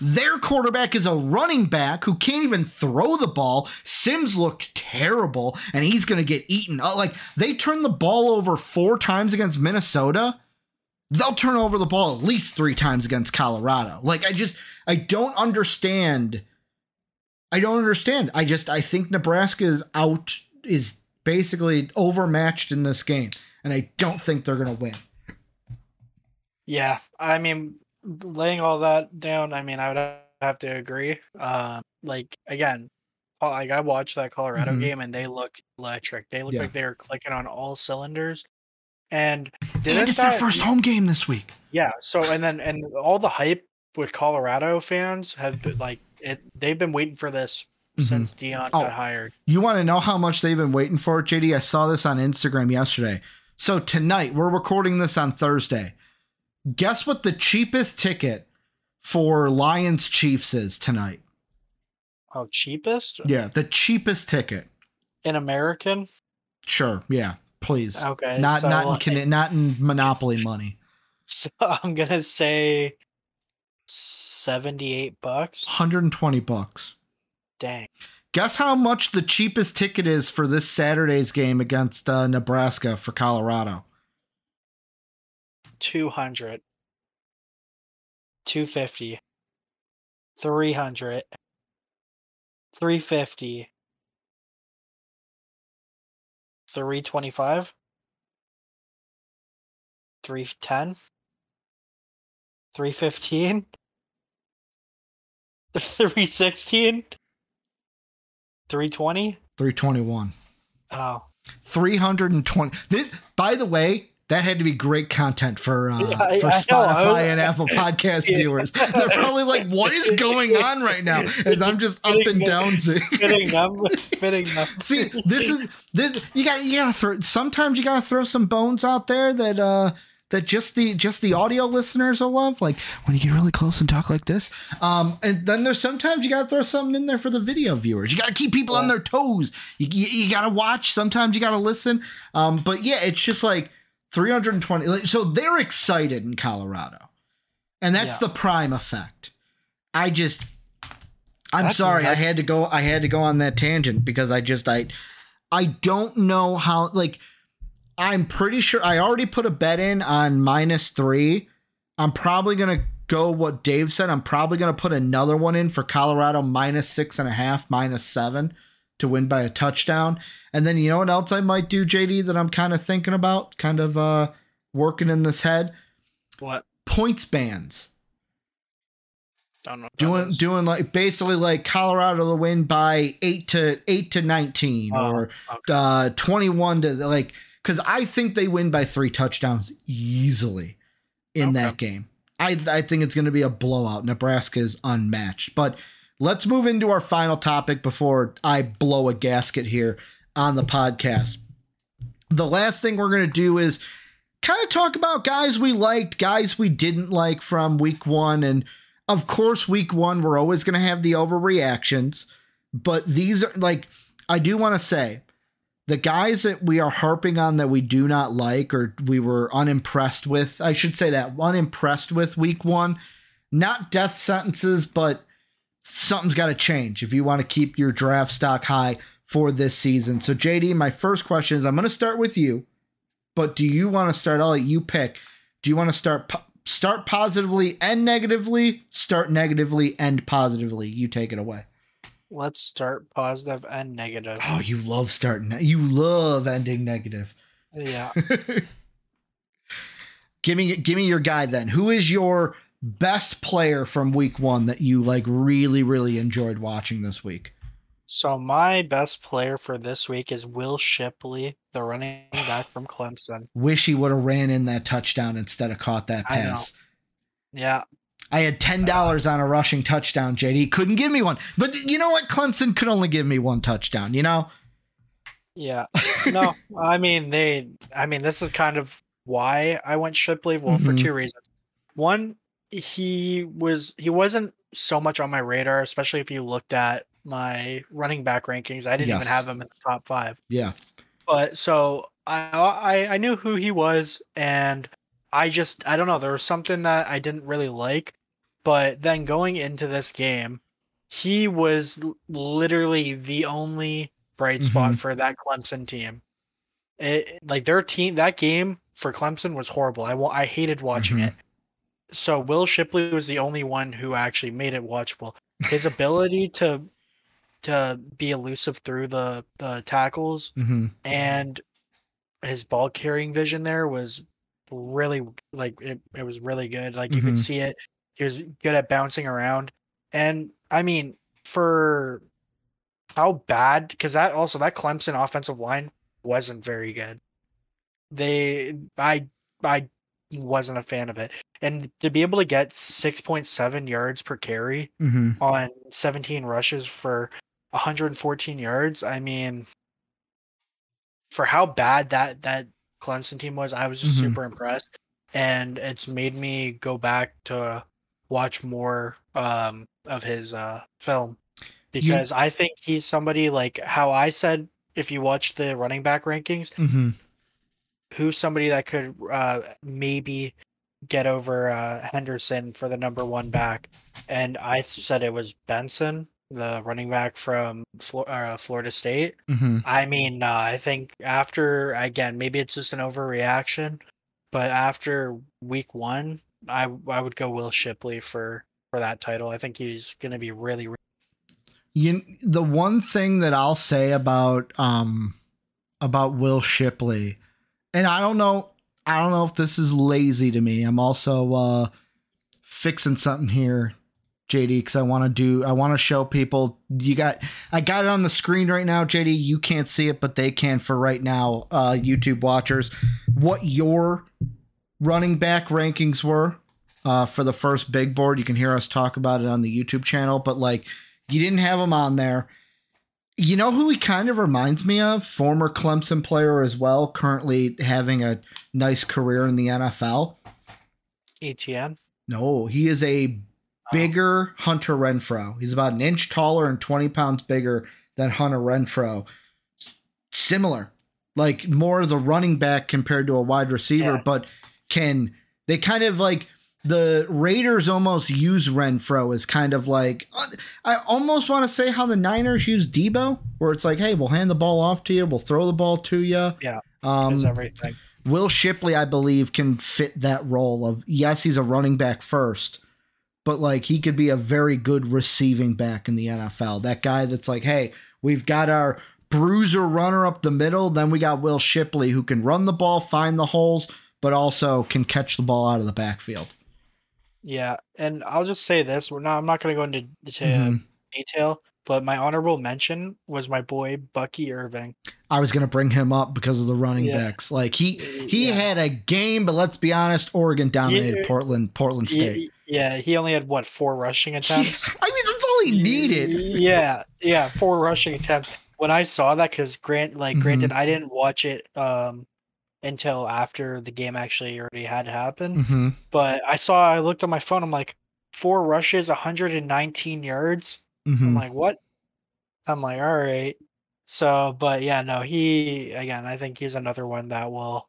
Their quarterback is a running back who can't even throw the ball. Sims looked terrible, and he's going to get eaten. Like they turned the ball over four times against Minnesota they'll turn over the ball at least three times against Colorado. Like I just I don't understand. I don't understand. I just I think Nebraska is out is basically overmatched in this game, and I don't think they're gonna win. Yeah, I mean, laying all that down, I mean, I would have to agree. Um, like again, like I watched that Colorado Mhm. game and they looked electric. They looked Yeah. like they were clicking on all cylinders. And And it's their first home game this week. Yeah. So and then and all the hype with Colorado fans have been like it. They've been waiting for this Mhm. since Deion Oh. got hired. You want to know how much they've been waiting for it, JD? I saw this on Instagram yesterday. So tonight, we're recording this on Thursday. Guess what the cheapest ticket for Lions Chiefs is tonight? Oh, cheapest Yeah, the cheapest ticket. in American. Sure. Yeah. Please. Okay, Not so, not in like- Cana- not in Monopoly money. So I'm gonna say seventy-eight bucks. 120 bucks. Dang. Guess how much the cheapest ticket is for this Saturday's game against uh, Nebraska for Colorado? 200 250 300 350 325 310 315 316 320 321. oh 320. This, by the way, that had to be great content for uh, Yeah, for know. Spotify and Apple Podcast Yeah. viewers. They're probably like, "What is going on right now?" As I'm just up and down. spitting numbers spitting numbers See, this is this you got you gotta throw sometimes you gotta throw some bones out there that uh that just the just the audio listeners will love. Like when you get really close and talk like this. Um and then there's sometimes you gotta throw something in there for the video viewers. You gotta keep people on their toes. You, you, you gotta watch, sometimes you gotta listen. Um but yeah, it's just like 320 like, so they're excited in Colorado. And that's Yeah. the prime effect. I just I'm That's sorry, I had to go I had to go on that tangent because I just I I don't know how like I'm pretty sure I already put a bet in on minus 3. I'm probably going to go what Dave said. I'm probably going to put another one in for Colorado minus six and a half, minus seven to win by a touchdown. And then you know what else I might do, JD, that I'm kind of thinking about, kind of uh working in this head? what Points bands. don't know what doing doing like basically like Colorado to win by eight to eight to nineteen Oh, or okay. uh twenty one to like because I think they win by three touchdowns easily in Okay. that game. I I think it's going to be a blowout. Nebraska is unmatched. But let's move into our final topic before I blow a gasket here on the podcast. The last thing we're going to do is kind of talk about guys we liked, guys we didn't like from week one. And of course, week one, we're always going to have the overreactions. But these are like, I do want to say the guys that we are harping on that we do not like or we were unimpressed with, I should say that unimpressed with week one, not death sentences, but something's got to change if you want to keep your draft stock high for this season. So, JD, my first question is I'm going to start with you, but do you want to start? I'll let you pick. Do you want to start start positively and negatively, start negatively and positively? You take it away. Let's start positive and negative. Oh, you love starting. You love ending negative. Yeah. give me give me your guy then. Who is your best player from week one that you like really really enjoyed watching this week? So my best player for this week is Will Shipley, the running back from Clemson. Wish he would have ran in that touchdown instead of caught that pass. Yeah, I had ten dollars on a rushing touchdown. JD couldn't give me one, but you know what? Clemson could only give me one touchdown. You know? yeah. No, I mean they. I mean this is kind of why I went Shipley. Well, for Mhm. two reasons. One, he was he wasn't so much on my radar, especially if you looked at my running back rankings. I didn't Yes. even have him in the top five. Yeah. but so I, I I knew who he was, and I just I don't know. There was something that I didn't really like, but then going into this game, he was literally the only bright spot Mhm. for that Clemson team. It, like their team, that game for Clemson was horrible. I I hated watching Mhm. it. So Will Shipley was the only one who actually made it watchable. His ability to to be elusive through the the tackles hmm and his ball carrying vision there was really like it, it was really good like you Mhm. could see it was good at bouncing around and i mean for how bad because that also that clemson offensive line wasn't very good they i i wasn't a fan of it and to be able to get 6.7 yards per carry hmm on 17 rushes for 114 yards. I mean, for how bad that that Clemson team was, I was just Mhm. super impressed, and it's made me go back to watch more um, of his uh, film because I think he's somebody like how I said. If you watch the running back rankings, hmm who's somebody that could uh, maybe get over uh, Henderson for the number one back, and I said it was Benson, the running back from Flo- uh, Florida State. hmm I mean, uh, I think after again, maybe it's just an overreaction, but after week one, I I would go Will Shipley for for that title. I think he's going to be really, really You the one thing that I'll say about um about Will Shipley, and I don't know, I don't know if this is lazy to me. I'm also uh fixing something here, JD, because I want to do I want to show people you got I got it on the screen right now, JD. You can't see it, but they can for right now, uh YouTube watchers, what your running back rankings were uh for the first big board. You can hear us talk about it on the YouTube channel, but like you didn't have him on there. You know who he kind of reminds me of? Former Clemson player as well, currently having a nice career in the NFL. ETN. No, he is a bigger Hunter Renfrow. He's about an inch taller and 20 pounds bigger than Hunter Renfrow. Similar, like more as a running back compared to a wide receiver, Yeah. but can they kind of like the Raiders almost use Renfrow as kind of like uh, I almost want to say how the Niners use Deebo, where it's like, hey, we'll hand the ball off to you, we'll throw the ball to you. Yeah, Um, everything. Will Shipley, I believe, can fit that role of yes, he's a running back first, but like he could be a very good receiving back in the NFL. That guy that's like, hey, we've got our bruiser runner up the middle, then we got Will Shipley who can run the ball, find the holes, but also can catch the ball out of the backfield. Yeah, and I'll just say this: we're not. I'm not going to go into to Mhm. detail, but my honorable mention was my boy Bucky Irving. I was gonna bring him up because of the running Yeah. backs. Like he he Yeah. had a game, but let's be honest, Oregon dominated Yeah. Portland Portland State. yeah, he only had what four rushing attempts. I mean, that's all he needed. Yeah, yeah, four rushing attempts. When I saw that, because Grant, like, Mhm. granted, I didn't watch it um until after the game actually already had happened. hmm But I saw, I looked on my phone. I'm like, four rushes, 119 yards. I'm hmm like, what? I'm like, all right. So, but yeah, no, he again, I think he's another one that will,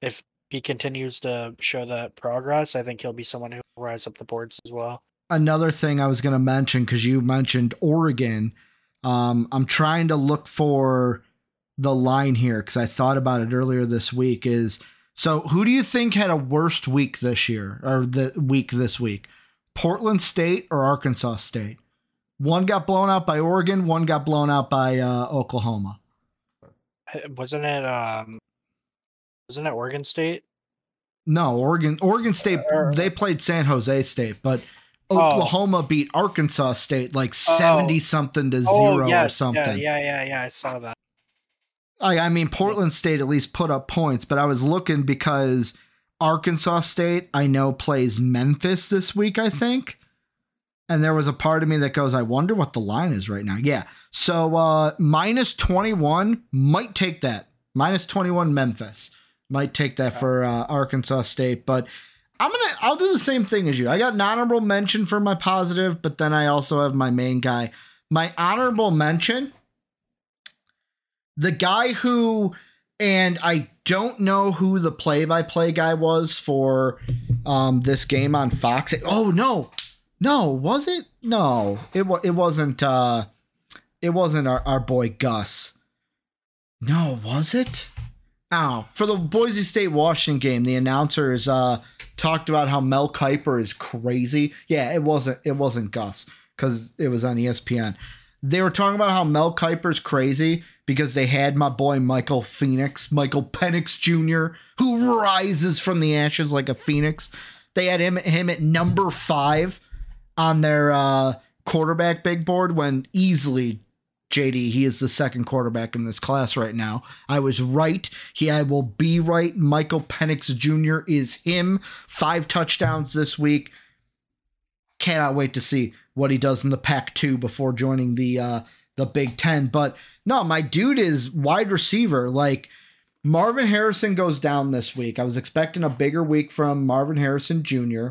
if he continues to show that progress, I think he'll be someone who will rise up the boards as well. another thing I was going to mention because you mentioned Oregon. Um, I'm trying to look for the line here because I thought about it earlier this week. Is so who do you think had a worst week this year or the week this week? Portland State or Arkansas State? One got blown out by Oregon. One got blown out by uh, Oklahoma. Uh, Wasn't it? Um, Isn't it Oregon State? No, Oregon Oregon State Uh, they played San Jose State, but Oh. Oklahoma beat Arkansas State like Oh. 70 something to 0 oh, yes, or something. Yeah, yeah, yeah, yeah. I saw that. I, I mean, Portland State at least put up points, but I was looking because Arkansas State, I know, plays Memphis this week, I think. And there was a part of me that goes, I wonder what the line is right now. Yeah. So uh minus 21 might take that. Minus 21 Memphis. Might take that for uh, Arkansas State. But I'm gonna I'll do the same thing as you. I got an honorable mention for my positive, but then I also have my main guy. My honorable mention the guy who and I don't know who the play-by-play guy was for um, this game on Fox. Oh no, no, was it? No, it was. It wasn't. Uh, it wasn't our, our boy Gus. No, was it? Oh, for the Boise State Washington game, the announcers uh, talked about how Mel Kiper is crazy. Yeah, it wasn't. It wasn't Gus because it was on ESPN. They were talking about how Mel Kiper's crazy because they had my boy Michael Phoenix, Michael Penix Jr., who rises from the ashes like a phoenix. They had him him at number five on their uh, quarterback big board when easily JD he is the second quarterback in this class right now. I was right. He I will be right. Michael Penix Jr. is him. Five touchdowns this week. Cannot wait to see what he does in the Pac two before joining the uh, the Big Ten. But no, my dude is wide receiver. Like Marvin Harrison goes down this week. I was expecting a bigger week from Marvin Harrison Jr.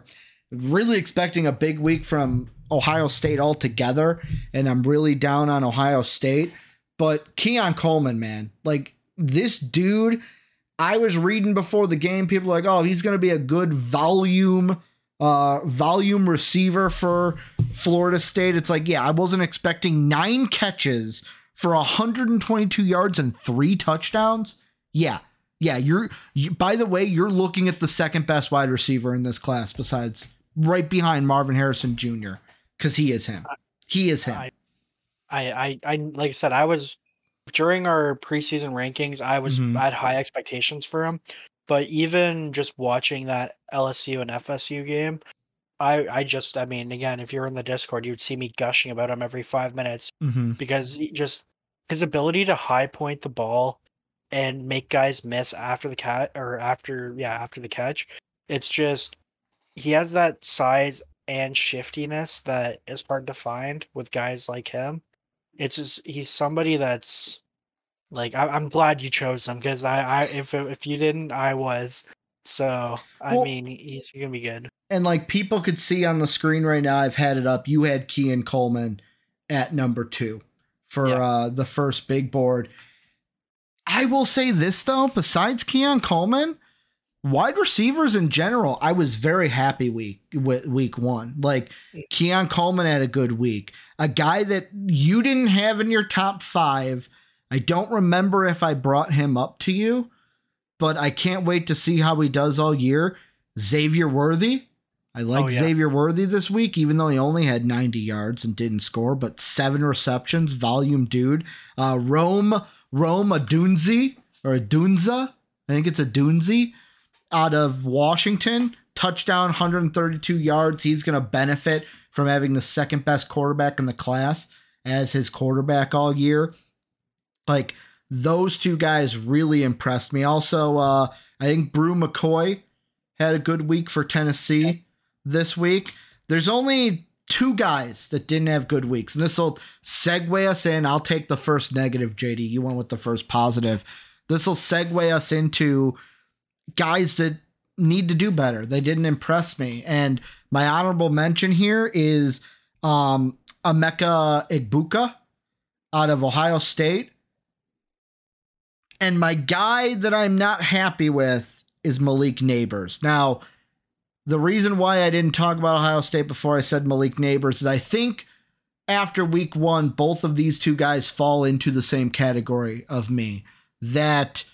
Really expecting a big week from Ohio State altogether, and I'm really down on Ohio State. But Keon Coleman, man, like this dude, I was reading before the game. People like, oh, he's going to be a good volume, uh, volume receiver for Florida State. It's like, yeah, I wasn't expecting nine catches for 122 yards and three touchdowns. Yeah, yeah. You're, you, by the way, you're looking at the second best wide receiver in this class, besides right behind Marvin Harrison Jr. Because he is him. He is him. I, I, I, like I said, I was during our preseason rankings. I was Mhm. I had high expectations for him, but even just watching that LSU and FSU game, I, I just, I mean, again, if you're in the Discord, you'd see me gushing about him every five minutes mm-hmm. because he just his ability to high point the ball and make guys miss after the cat or after yeah after the catch it's just he has that size and shiftiness that is hard to find with guys like him. It's just he's somebody that's like I, i'm glad you chose him because I, I if if you didn't i was. So i Well- mean he's gonna be good and like people could see on the screen right now, I've had it up. You had Keon Coleman at number two for Yeah. uh, the first big board. I will say this though, besides Keon Coleman, wide receivers in general, I was very happy week with week one. Like Keon Coleman had a good week. A guy that you didn't have in your top five. I don't remember if I brought him up to you, but I can't wait to see how he does all year. Xavier Worthy. I like Oh, yeah. Xavier Worthy this week, even though he only had 90 yards and didn't score, but seven receptions, volume dude. Uh, Rome, Rome Adunzi, or Adunza, I think it's Adunzi, out of Washington. Touchdown, 132 yards. He's going to benefit from having the second best quarterback in the class as his quarterback all year. Like, those two guys really impressed me. Also, uh, I think Bru McCoy had a good week for Tennessee this week. There's only two guys that didn't have good weeks, and this will segue us in. I'll take the first negative, JD. You went with the first positive. This will segue us into guys that need to do better. They didn't impress me. And my honorable mention here is um Emeka Egbuka out of Ohio State. And my guy that I'm not happy with is Malik Nabers. Now, the reason why I didn't talk about Ohio State before I said Malik Nabers is I think after week one, both of these two guys fall into the same category of me. That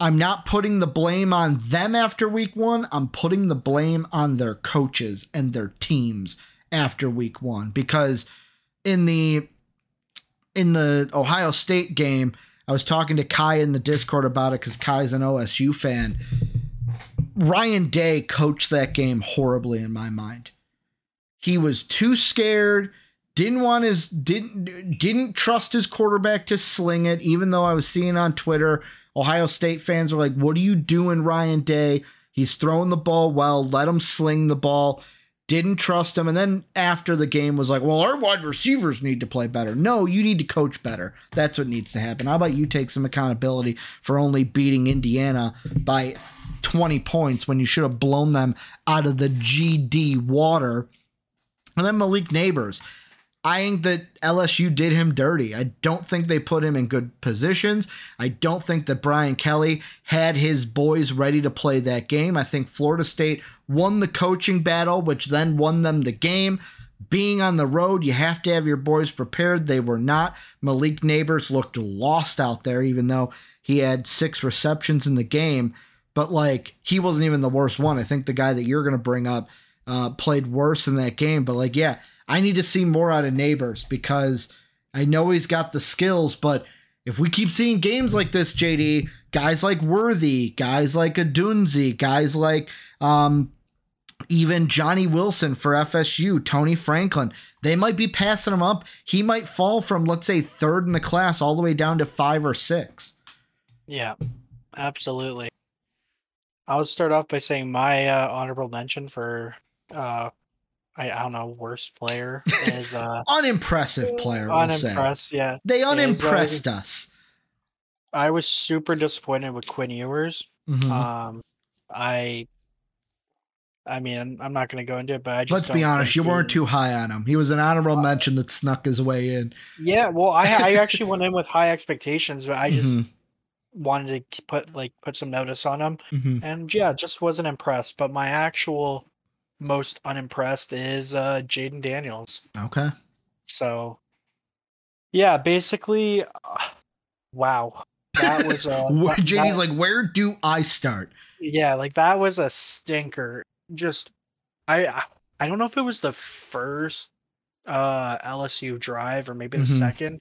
I'm not putting the blame on them after week one. I'm putting the blame on their coaches and their teams after week one. Because in the in the Ohio State game, I was talking to Kai in the Discord about it because Kai's an OSU fan. Ryan Day coached that game horribly in my mind. He was too scared, didn't want his didn't didn't trust his quarterback to sling it, even though I was seeing on Twitter Ohio State fans were like, What are you doing, Ryan Day? He's throwing the ball well, let him sling the ball didn't trust him, and then after the game was like, "Well, our wide receivers need to play better." No, you need to coach better. That's what needs to happen. How about you take some accountability for only beating Indiana by 20 points when you should have blown them out of the GD water? And then Malik Nabers. I think that LSU did him dirty. I don't think they put him in good positions. I don't think that Brian Kelly had his boys ready to play that game. I think Florida State won the coaching battle, which then won them the game. Being on the road, you have to have your boys prepared. They were not. Malik Nabers looked lost out there, even though he had six receptions in the game. But like, he wasn't even the worst one. I think the guy that you're going to bring up uh, played worse in that game. But like, yeah, I need to see more out of Nabers because I know he's got the skills, but if we keep seeing games like this, JD, guys like Worthy, guys like Odunze, guys like um, even Johnny Wilson for FSU, Troy Franklin, they might be passing him up. He might fall from, let's say, third in the class all the way down to five or six. Yeah, absolutely. I'll start off by saying my uh, honorable mention for uh, I, I don't know, worst player is uh unimpressive player. We'll unimpressed. Say. Yeah, they unimpressed is, uh, us. I was super disappointed with Quinn Ewers. Mm-hmm. Um, I, I mean, I'm not going to go into it, but I just let's be honest, you he, weren't too high on him. He was an honorable uh, mention that snuck his way in. Yeah, well, I I actually went in with high expectations, but I just. Mm-hmm wanted to put like put some notice on him mm-hmm. and yeah just wasn't impressed but my actual most unimpressed is uh Jayden Daniels. Okay. So yeah, basically uh, wow. That was uh Jayden's like where do I start? Yeah, like that was a stinker. Just I I don't know if it was the first uh LSU drive or maybe the mm-hmm. second,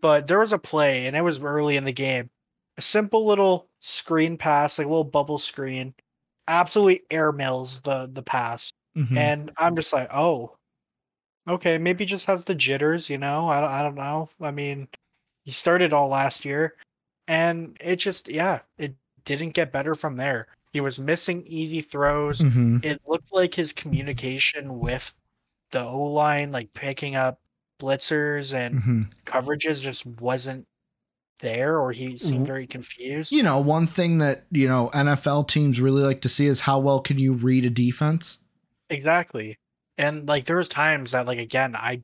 but there was a play and it was early in the game. A simple little screen pass, like a little bubble screen, absolutely air mills the the pass. Mm-hmm. And I'm just like, oh, okay, maybe just has the jitters, you know? I don't, I don't know. I mean, he started all last year, and it just, yeah, it didn't get better from there. He was missing easy throws. Mm-hmm. It looked like his communication with the O line, like picking up blitzers and mm-hmm. coverages, just wasn't there, or he seemed very confused. You know, one thing that you know NFL teams really like to see is how well can you read a defense. Exactly. And like there was times that like again I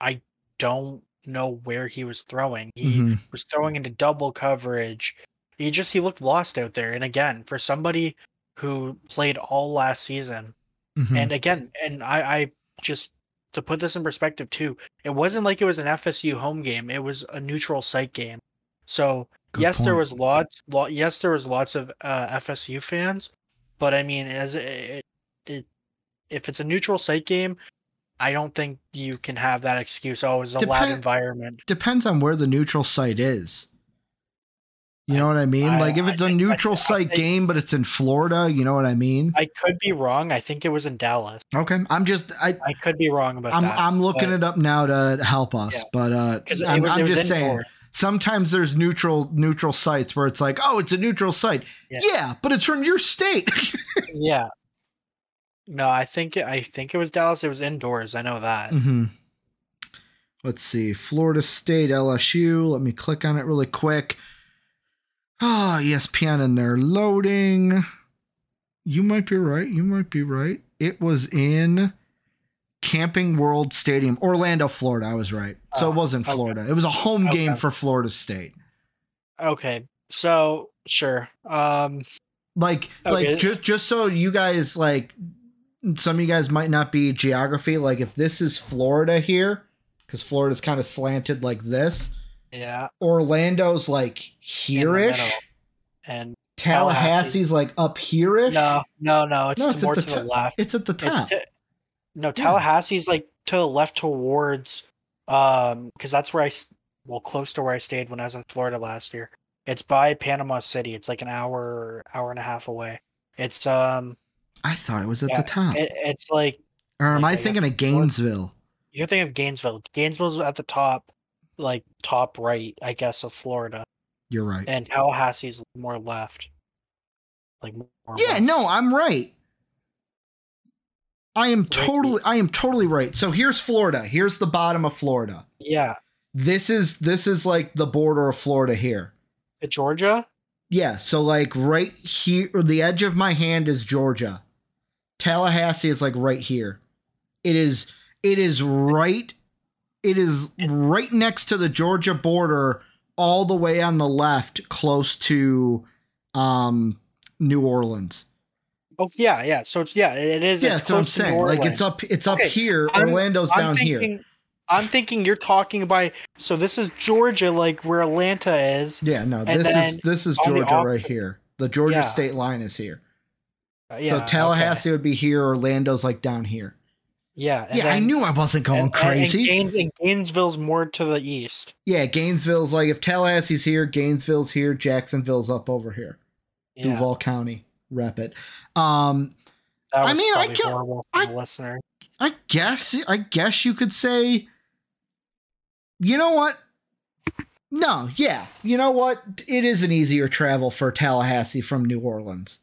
I don't know where he was throwing. He mm-hmm. was throwing into double coverage. He just he looked lost out there. And again, for somebody who played all last season, mm-hmm. and again, and I, I just to put this in perspective too, it wasn't like it was an FSU home game. It was a neutral site game. So Good yes, point. there was lots. Lo- yes, there was lots of uh, FSU fans, but I mean, as it, it if it's a neutral site game, I don't think you can have that excuse. Oh, it's a Dep- loud environment. Depends on where the neutral site is. You know what I mean? I, like if it's I, a neutral I, site game, but it's in Florida, you know what I mean? I could be wrong. I think it was in Dallas. Okay, I'm just I. I could be wrong about I'm, that. I'm looking but, it up now to help us, yeah. but uh, I'm, was, I'm just saying. Sometimes there's neutral neutral sites where it's like, oh, it's a neutral site. Yeah, yeah but it's from your state. yeah, no, I think it, I think it was Dallas. It was indoors. I know that. Mm-hmm. Let's see, Florida State, LSU. Let me click on it really quick. Ah, oh, ESPN, and they're loading. You might be right. You might be right. It was in Camping World Stadium, Orlando, Florida. I was right. So oh, it wasn't Florida. Okay. It was a home okay. game for Florida State. Okay. So sure. Um like okay. like just just so you guys like some of you guys might not be geography. Like if this is Florida here, because Florida's kind of slanted like this. Yeah. Orlando's like here-ish. And Tallahassee's, like up here-ish. No, no, no. It's, no, it's more to the, the left. It's at the top. No, Tallahassee's like to the left towards um because that's where I well, close to where I stayed when I was in Florida last year. It's by Panama City. It's like an hour, hour and a half away. It's um, I thought it was at Yeah, the top. it, it's like or am like, I I thinking of Gainesville? you're thinking of Gainesville. Gainesville's at the top, like top right, I guess, of Florida, You're right. and Tallahassee's more left. Like more Yeah, west. no, I'm right. I am totally I am totally right. So here's Florida. Here's the bottom of Florida. yeah, This is this is like the border of Florida here. to Georgia. Yeah, so like right here the edge of my hand is Georgia. Tallahassee is like right here. It is it is right it is right next to the Georgia border all the way on the left close to um New Orleans. Oh yeah, yeah. So it's yeah, it is. Yeah, it's what I'm saying. Like it's up it's up Okay, here. I'm- Orlando's I'm down here. I'm thinking you're talking by. So this is Georgia, like where Atlanta is. Yeah, no, this is this is Georgia right here. The Georgia Yeah. state line is here. Uh, so yeah, okay. Tallahassee would be here, Orlando's like down here. Yeah. and yeah, I knew I wasn't going and- crazy. And, Gaines, and Gainesville's more to the east. Yeah, Gainesville's like if Tallahassee's here, Gainesville's here, Jacksonville's up over here. Yeah, Duval County, rep it. Um, that was I mean, I can't- horrible for I- the listener. I guess I guess you could say you know what? No, yeah. You know what? It is an easier travel for Tallahassee from New Orleans.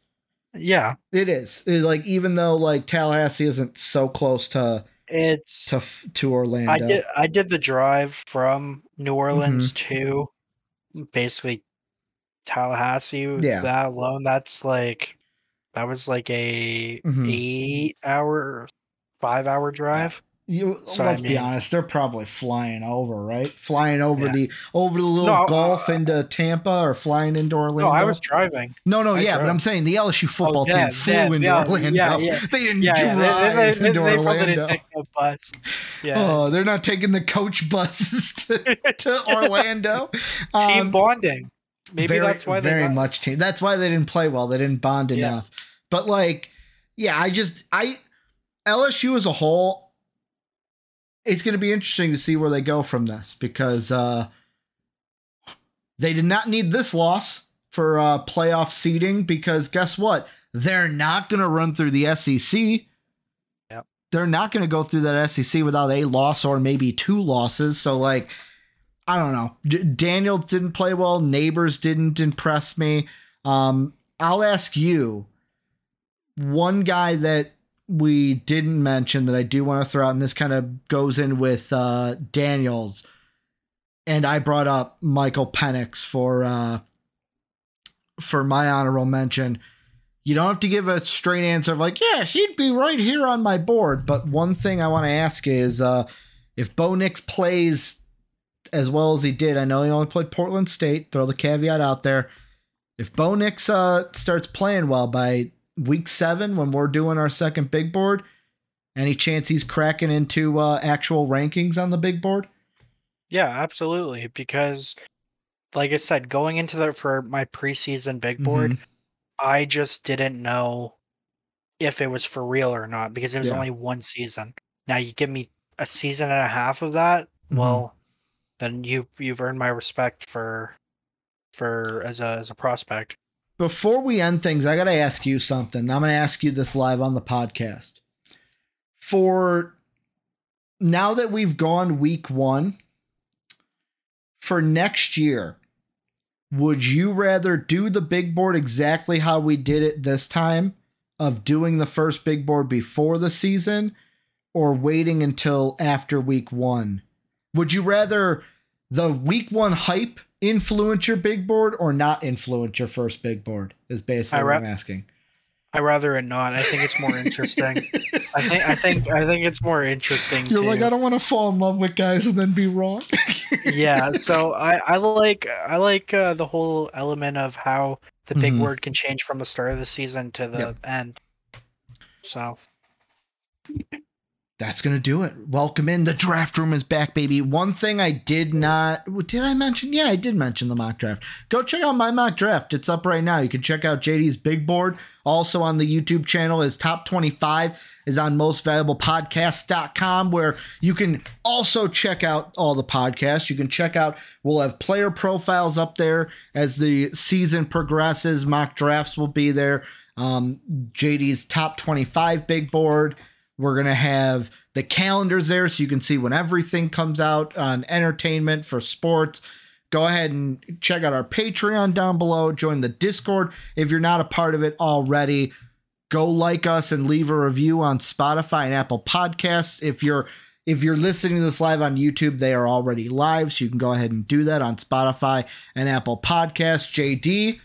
Yeah, It is. It- like even though like Tallahassee isn't so close to it's. to to Orlando. I did. I did the drive from New Orleans Mm-hmm. to basically Tallahassee. Yeah. That alone, that's like that was like a Mhm. eight hour, five hour drive. You, So, let's I be honest, they're probably flying over, right? Flying over Yeah. the over the little No, uh, Gulf into Tampa or flying into Orlando. No, I was driving. no, no, I yeah, but. I'm saying the LSU football yeah, team flew yeah, into Orlando. yeah, yeah. They didn't drive They, they, they, into they probably Orlando. didn't take the bus. Yeah. Oh, they're not taking the coach buses to, to Orlando. Team Um, bonding. Maybe very, that's why very got- much team. That's why they didn't play well. They didn't bond enough. But like, yeah, I just I LSU as a whole. It's going to be interesting to see where they go from this because uh, they did not need this loss for uh, playoff seeding because guess what? They're not going to run through the SEC. Yep. They're not going to go through that SEC without a loss or maybe two losses. So like, I don't know. D- Daniel didn't play well. Nabers didn't impress me. Um, I'll ask you one guy that we didn't mention that I do want to throw out, and this kind of goes in with uh, Daniels. And I brought up Michael Penix for uh, for my honorable mention. You don't have to give a straight answer of like, yeah, he'd be right here on my board. But one thing I want to ask is uh, if Bo Nix plays as well as he did, I know he only played Portland State. Throw the caveat out there. If Bo Nix uh, starts playing well by week seven, when we're doing our second big board, any chance he's cracking into uh, actual rankings on the big board? Yeah, absolutely. Because, like I said, going into the for my preseason big board, Mm-hmm. I just didn't know if it was for real or not because it was Yeah. only one season. Now you give me a season and a half of that, Mhm. well, then you you've earned my respect for for as a as a prospect. Before we end things, I got to ask you something. I'm going to ask you this live on the podcast. For now that we've gone week one, for next year, would you rather do the big board exactly how we did it this time of doing the first big board before the season or waiting until after week one? Would you rather the week one hype influence your big board or not influence your first big board? Is basically I what ra- I'm asking. I rather it not. I think it's more interesting. I think I think I think it's more interesting. You're to, like, I don't want to fall in love with guys and then be wrong. yeah so i i like i like uh, the whole element of how the big Mhm. word can change from the start of the season to the Yep. end so that's gonna do it. Welcome in. The draft room is back, baby. One thing I did not did I mention? Yeah, I did mention the mock draft. Go check out my mock draft. It's up right now. You can check out JD's big board. Also on the YouTube channel, his top 25 is on mostvaluablepodcast.com, where you can also check out all the podcasts. You can check out, we'll have player profiles up there as the season progresses. Mock drafts will be there. Um, JD's top 25 big board. We're going to have the calendars there so you can see when everything comes out on entertainment for sports. Go ahead and check out our Patreon down below. Join the Discord if you're not a part of it already. Go like us and leave a review on Spotify and Apple Podcasts. If you're if you're listening to this live on YouTube, they are already live, so you can go ahead and do that on Spotify and Apple Podcasts. JD,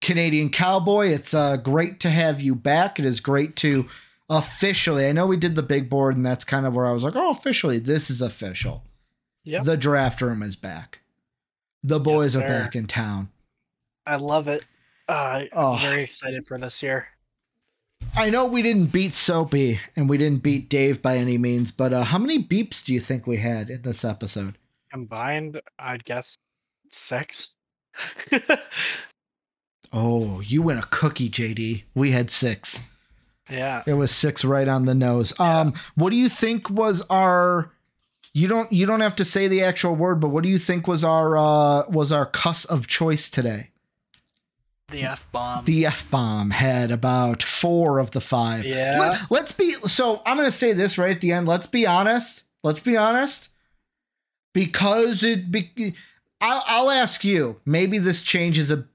Canadian Cowboy, it's uh, great to have you back. It is great to officially. I know we did the big board, and that's kind of where I was like, oh, officially, this is official. Yeah. The draft room is back. The boys Yes, are back in town. I love it. Uh, Oh. I'm very excited for this year. I know we didn't beat Soapy and we didn't beat Dave by any means, but uh, how many beeps do you think we had in this episode? Combined, I'd guess six. Oh, you win a cookie, JD. We had six. Yeah. It was six right on the nose. Um, what do you think was our? You don't you don't have to say the actual word, but what do you think was our uh, was our cuss of choice today? The F bomb. The F bomb had about four of the five. Yeah. Let, us be so. I'm going to say this right at the end. Let's be honest. Let's be honest. Because it, be, I'll, I'll ask you. Maybe this changes a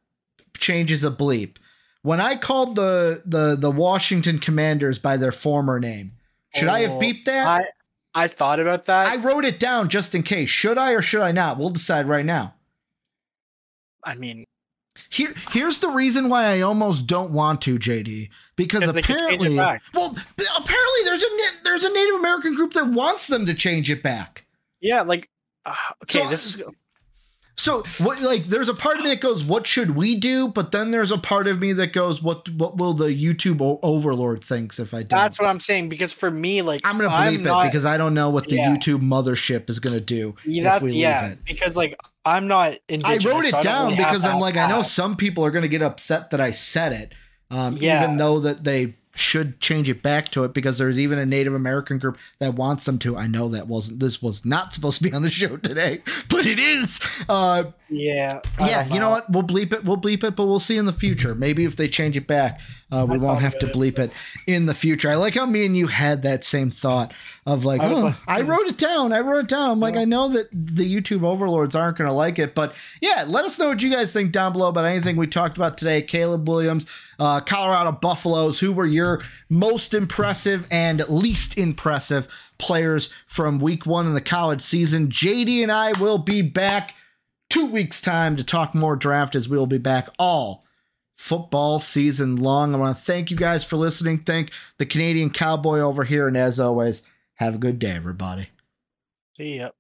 changes a bleep. When I called the the the Washington Commanders by their former name, should I have Oh, beeped that? I I thought about that. I wrote it down just in case. Should I or should I not? We'll decide right now. I mean, Here, here's the reason why I almost don't want to, JD, because 'Cause they could change it apparently, well, apparently there's a there's a Native American group that wants them to change it back. yeah, like uh, okay, So- this is So, what like there's a part of me that goes, "What should we do?" But then there's a part of me that goes, "What what will the YouTube o- overlord thinks if I don't?" that's what I'm saying because for me, like I'm gonna bleep not- it because I don't know what the Yeah. YouTube mothership is gonna do Yeah, if we leave yeah, it. because like I'm not I wrote it so down really because I'm like, I know some people are going to get upset that I said it, um, Yeah. even though that they should change it back to it because there's even a Native American group that wants them to. I know that wasn't this was not supposed to be on the show today, but it is. Uh, Yeah, I yeah, you know what? We'll bleep it. We'll bleep it, but we'll see in the future. Maybe if they change it back, uh, we I won't have to bleep it in the future. I like how me and you had that same thought of like, I oh, like, I wrote it down. I wrote it down. I'm like, I know that the YouTube overlords aren't going to like it, but yeah, let us know what you guys think down below about anything we talked about today. Caleb Williams, uh, Colorado Buffaloes. Who were your most impressive and least impressive players from Week One in the college season? JD and I will be back two weeks' time to talk more draft as we will be back all football season long. I want to thank you guys for listening. Thank the Canadian Cowboy over here. And as always, have a good day, everybody. See ya.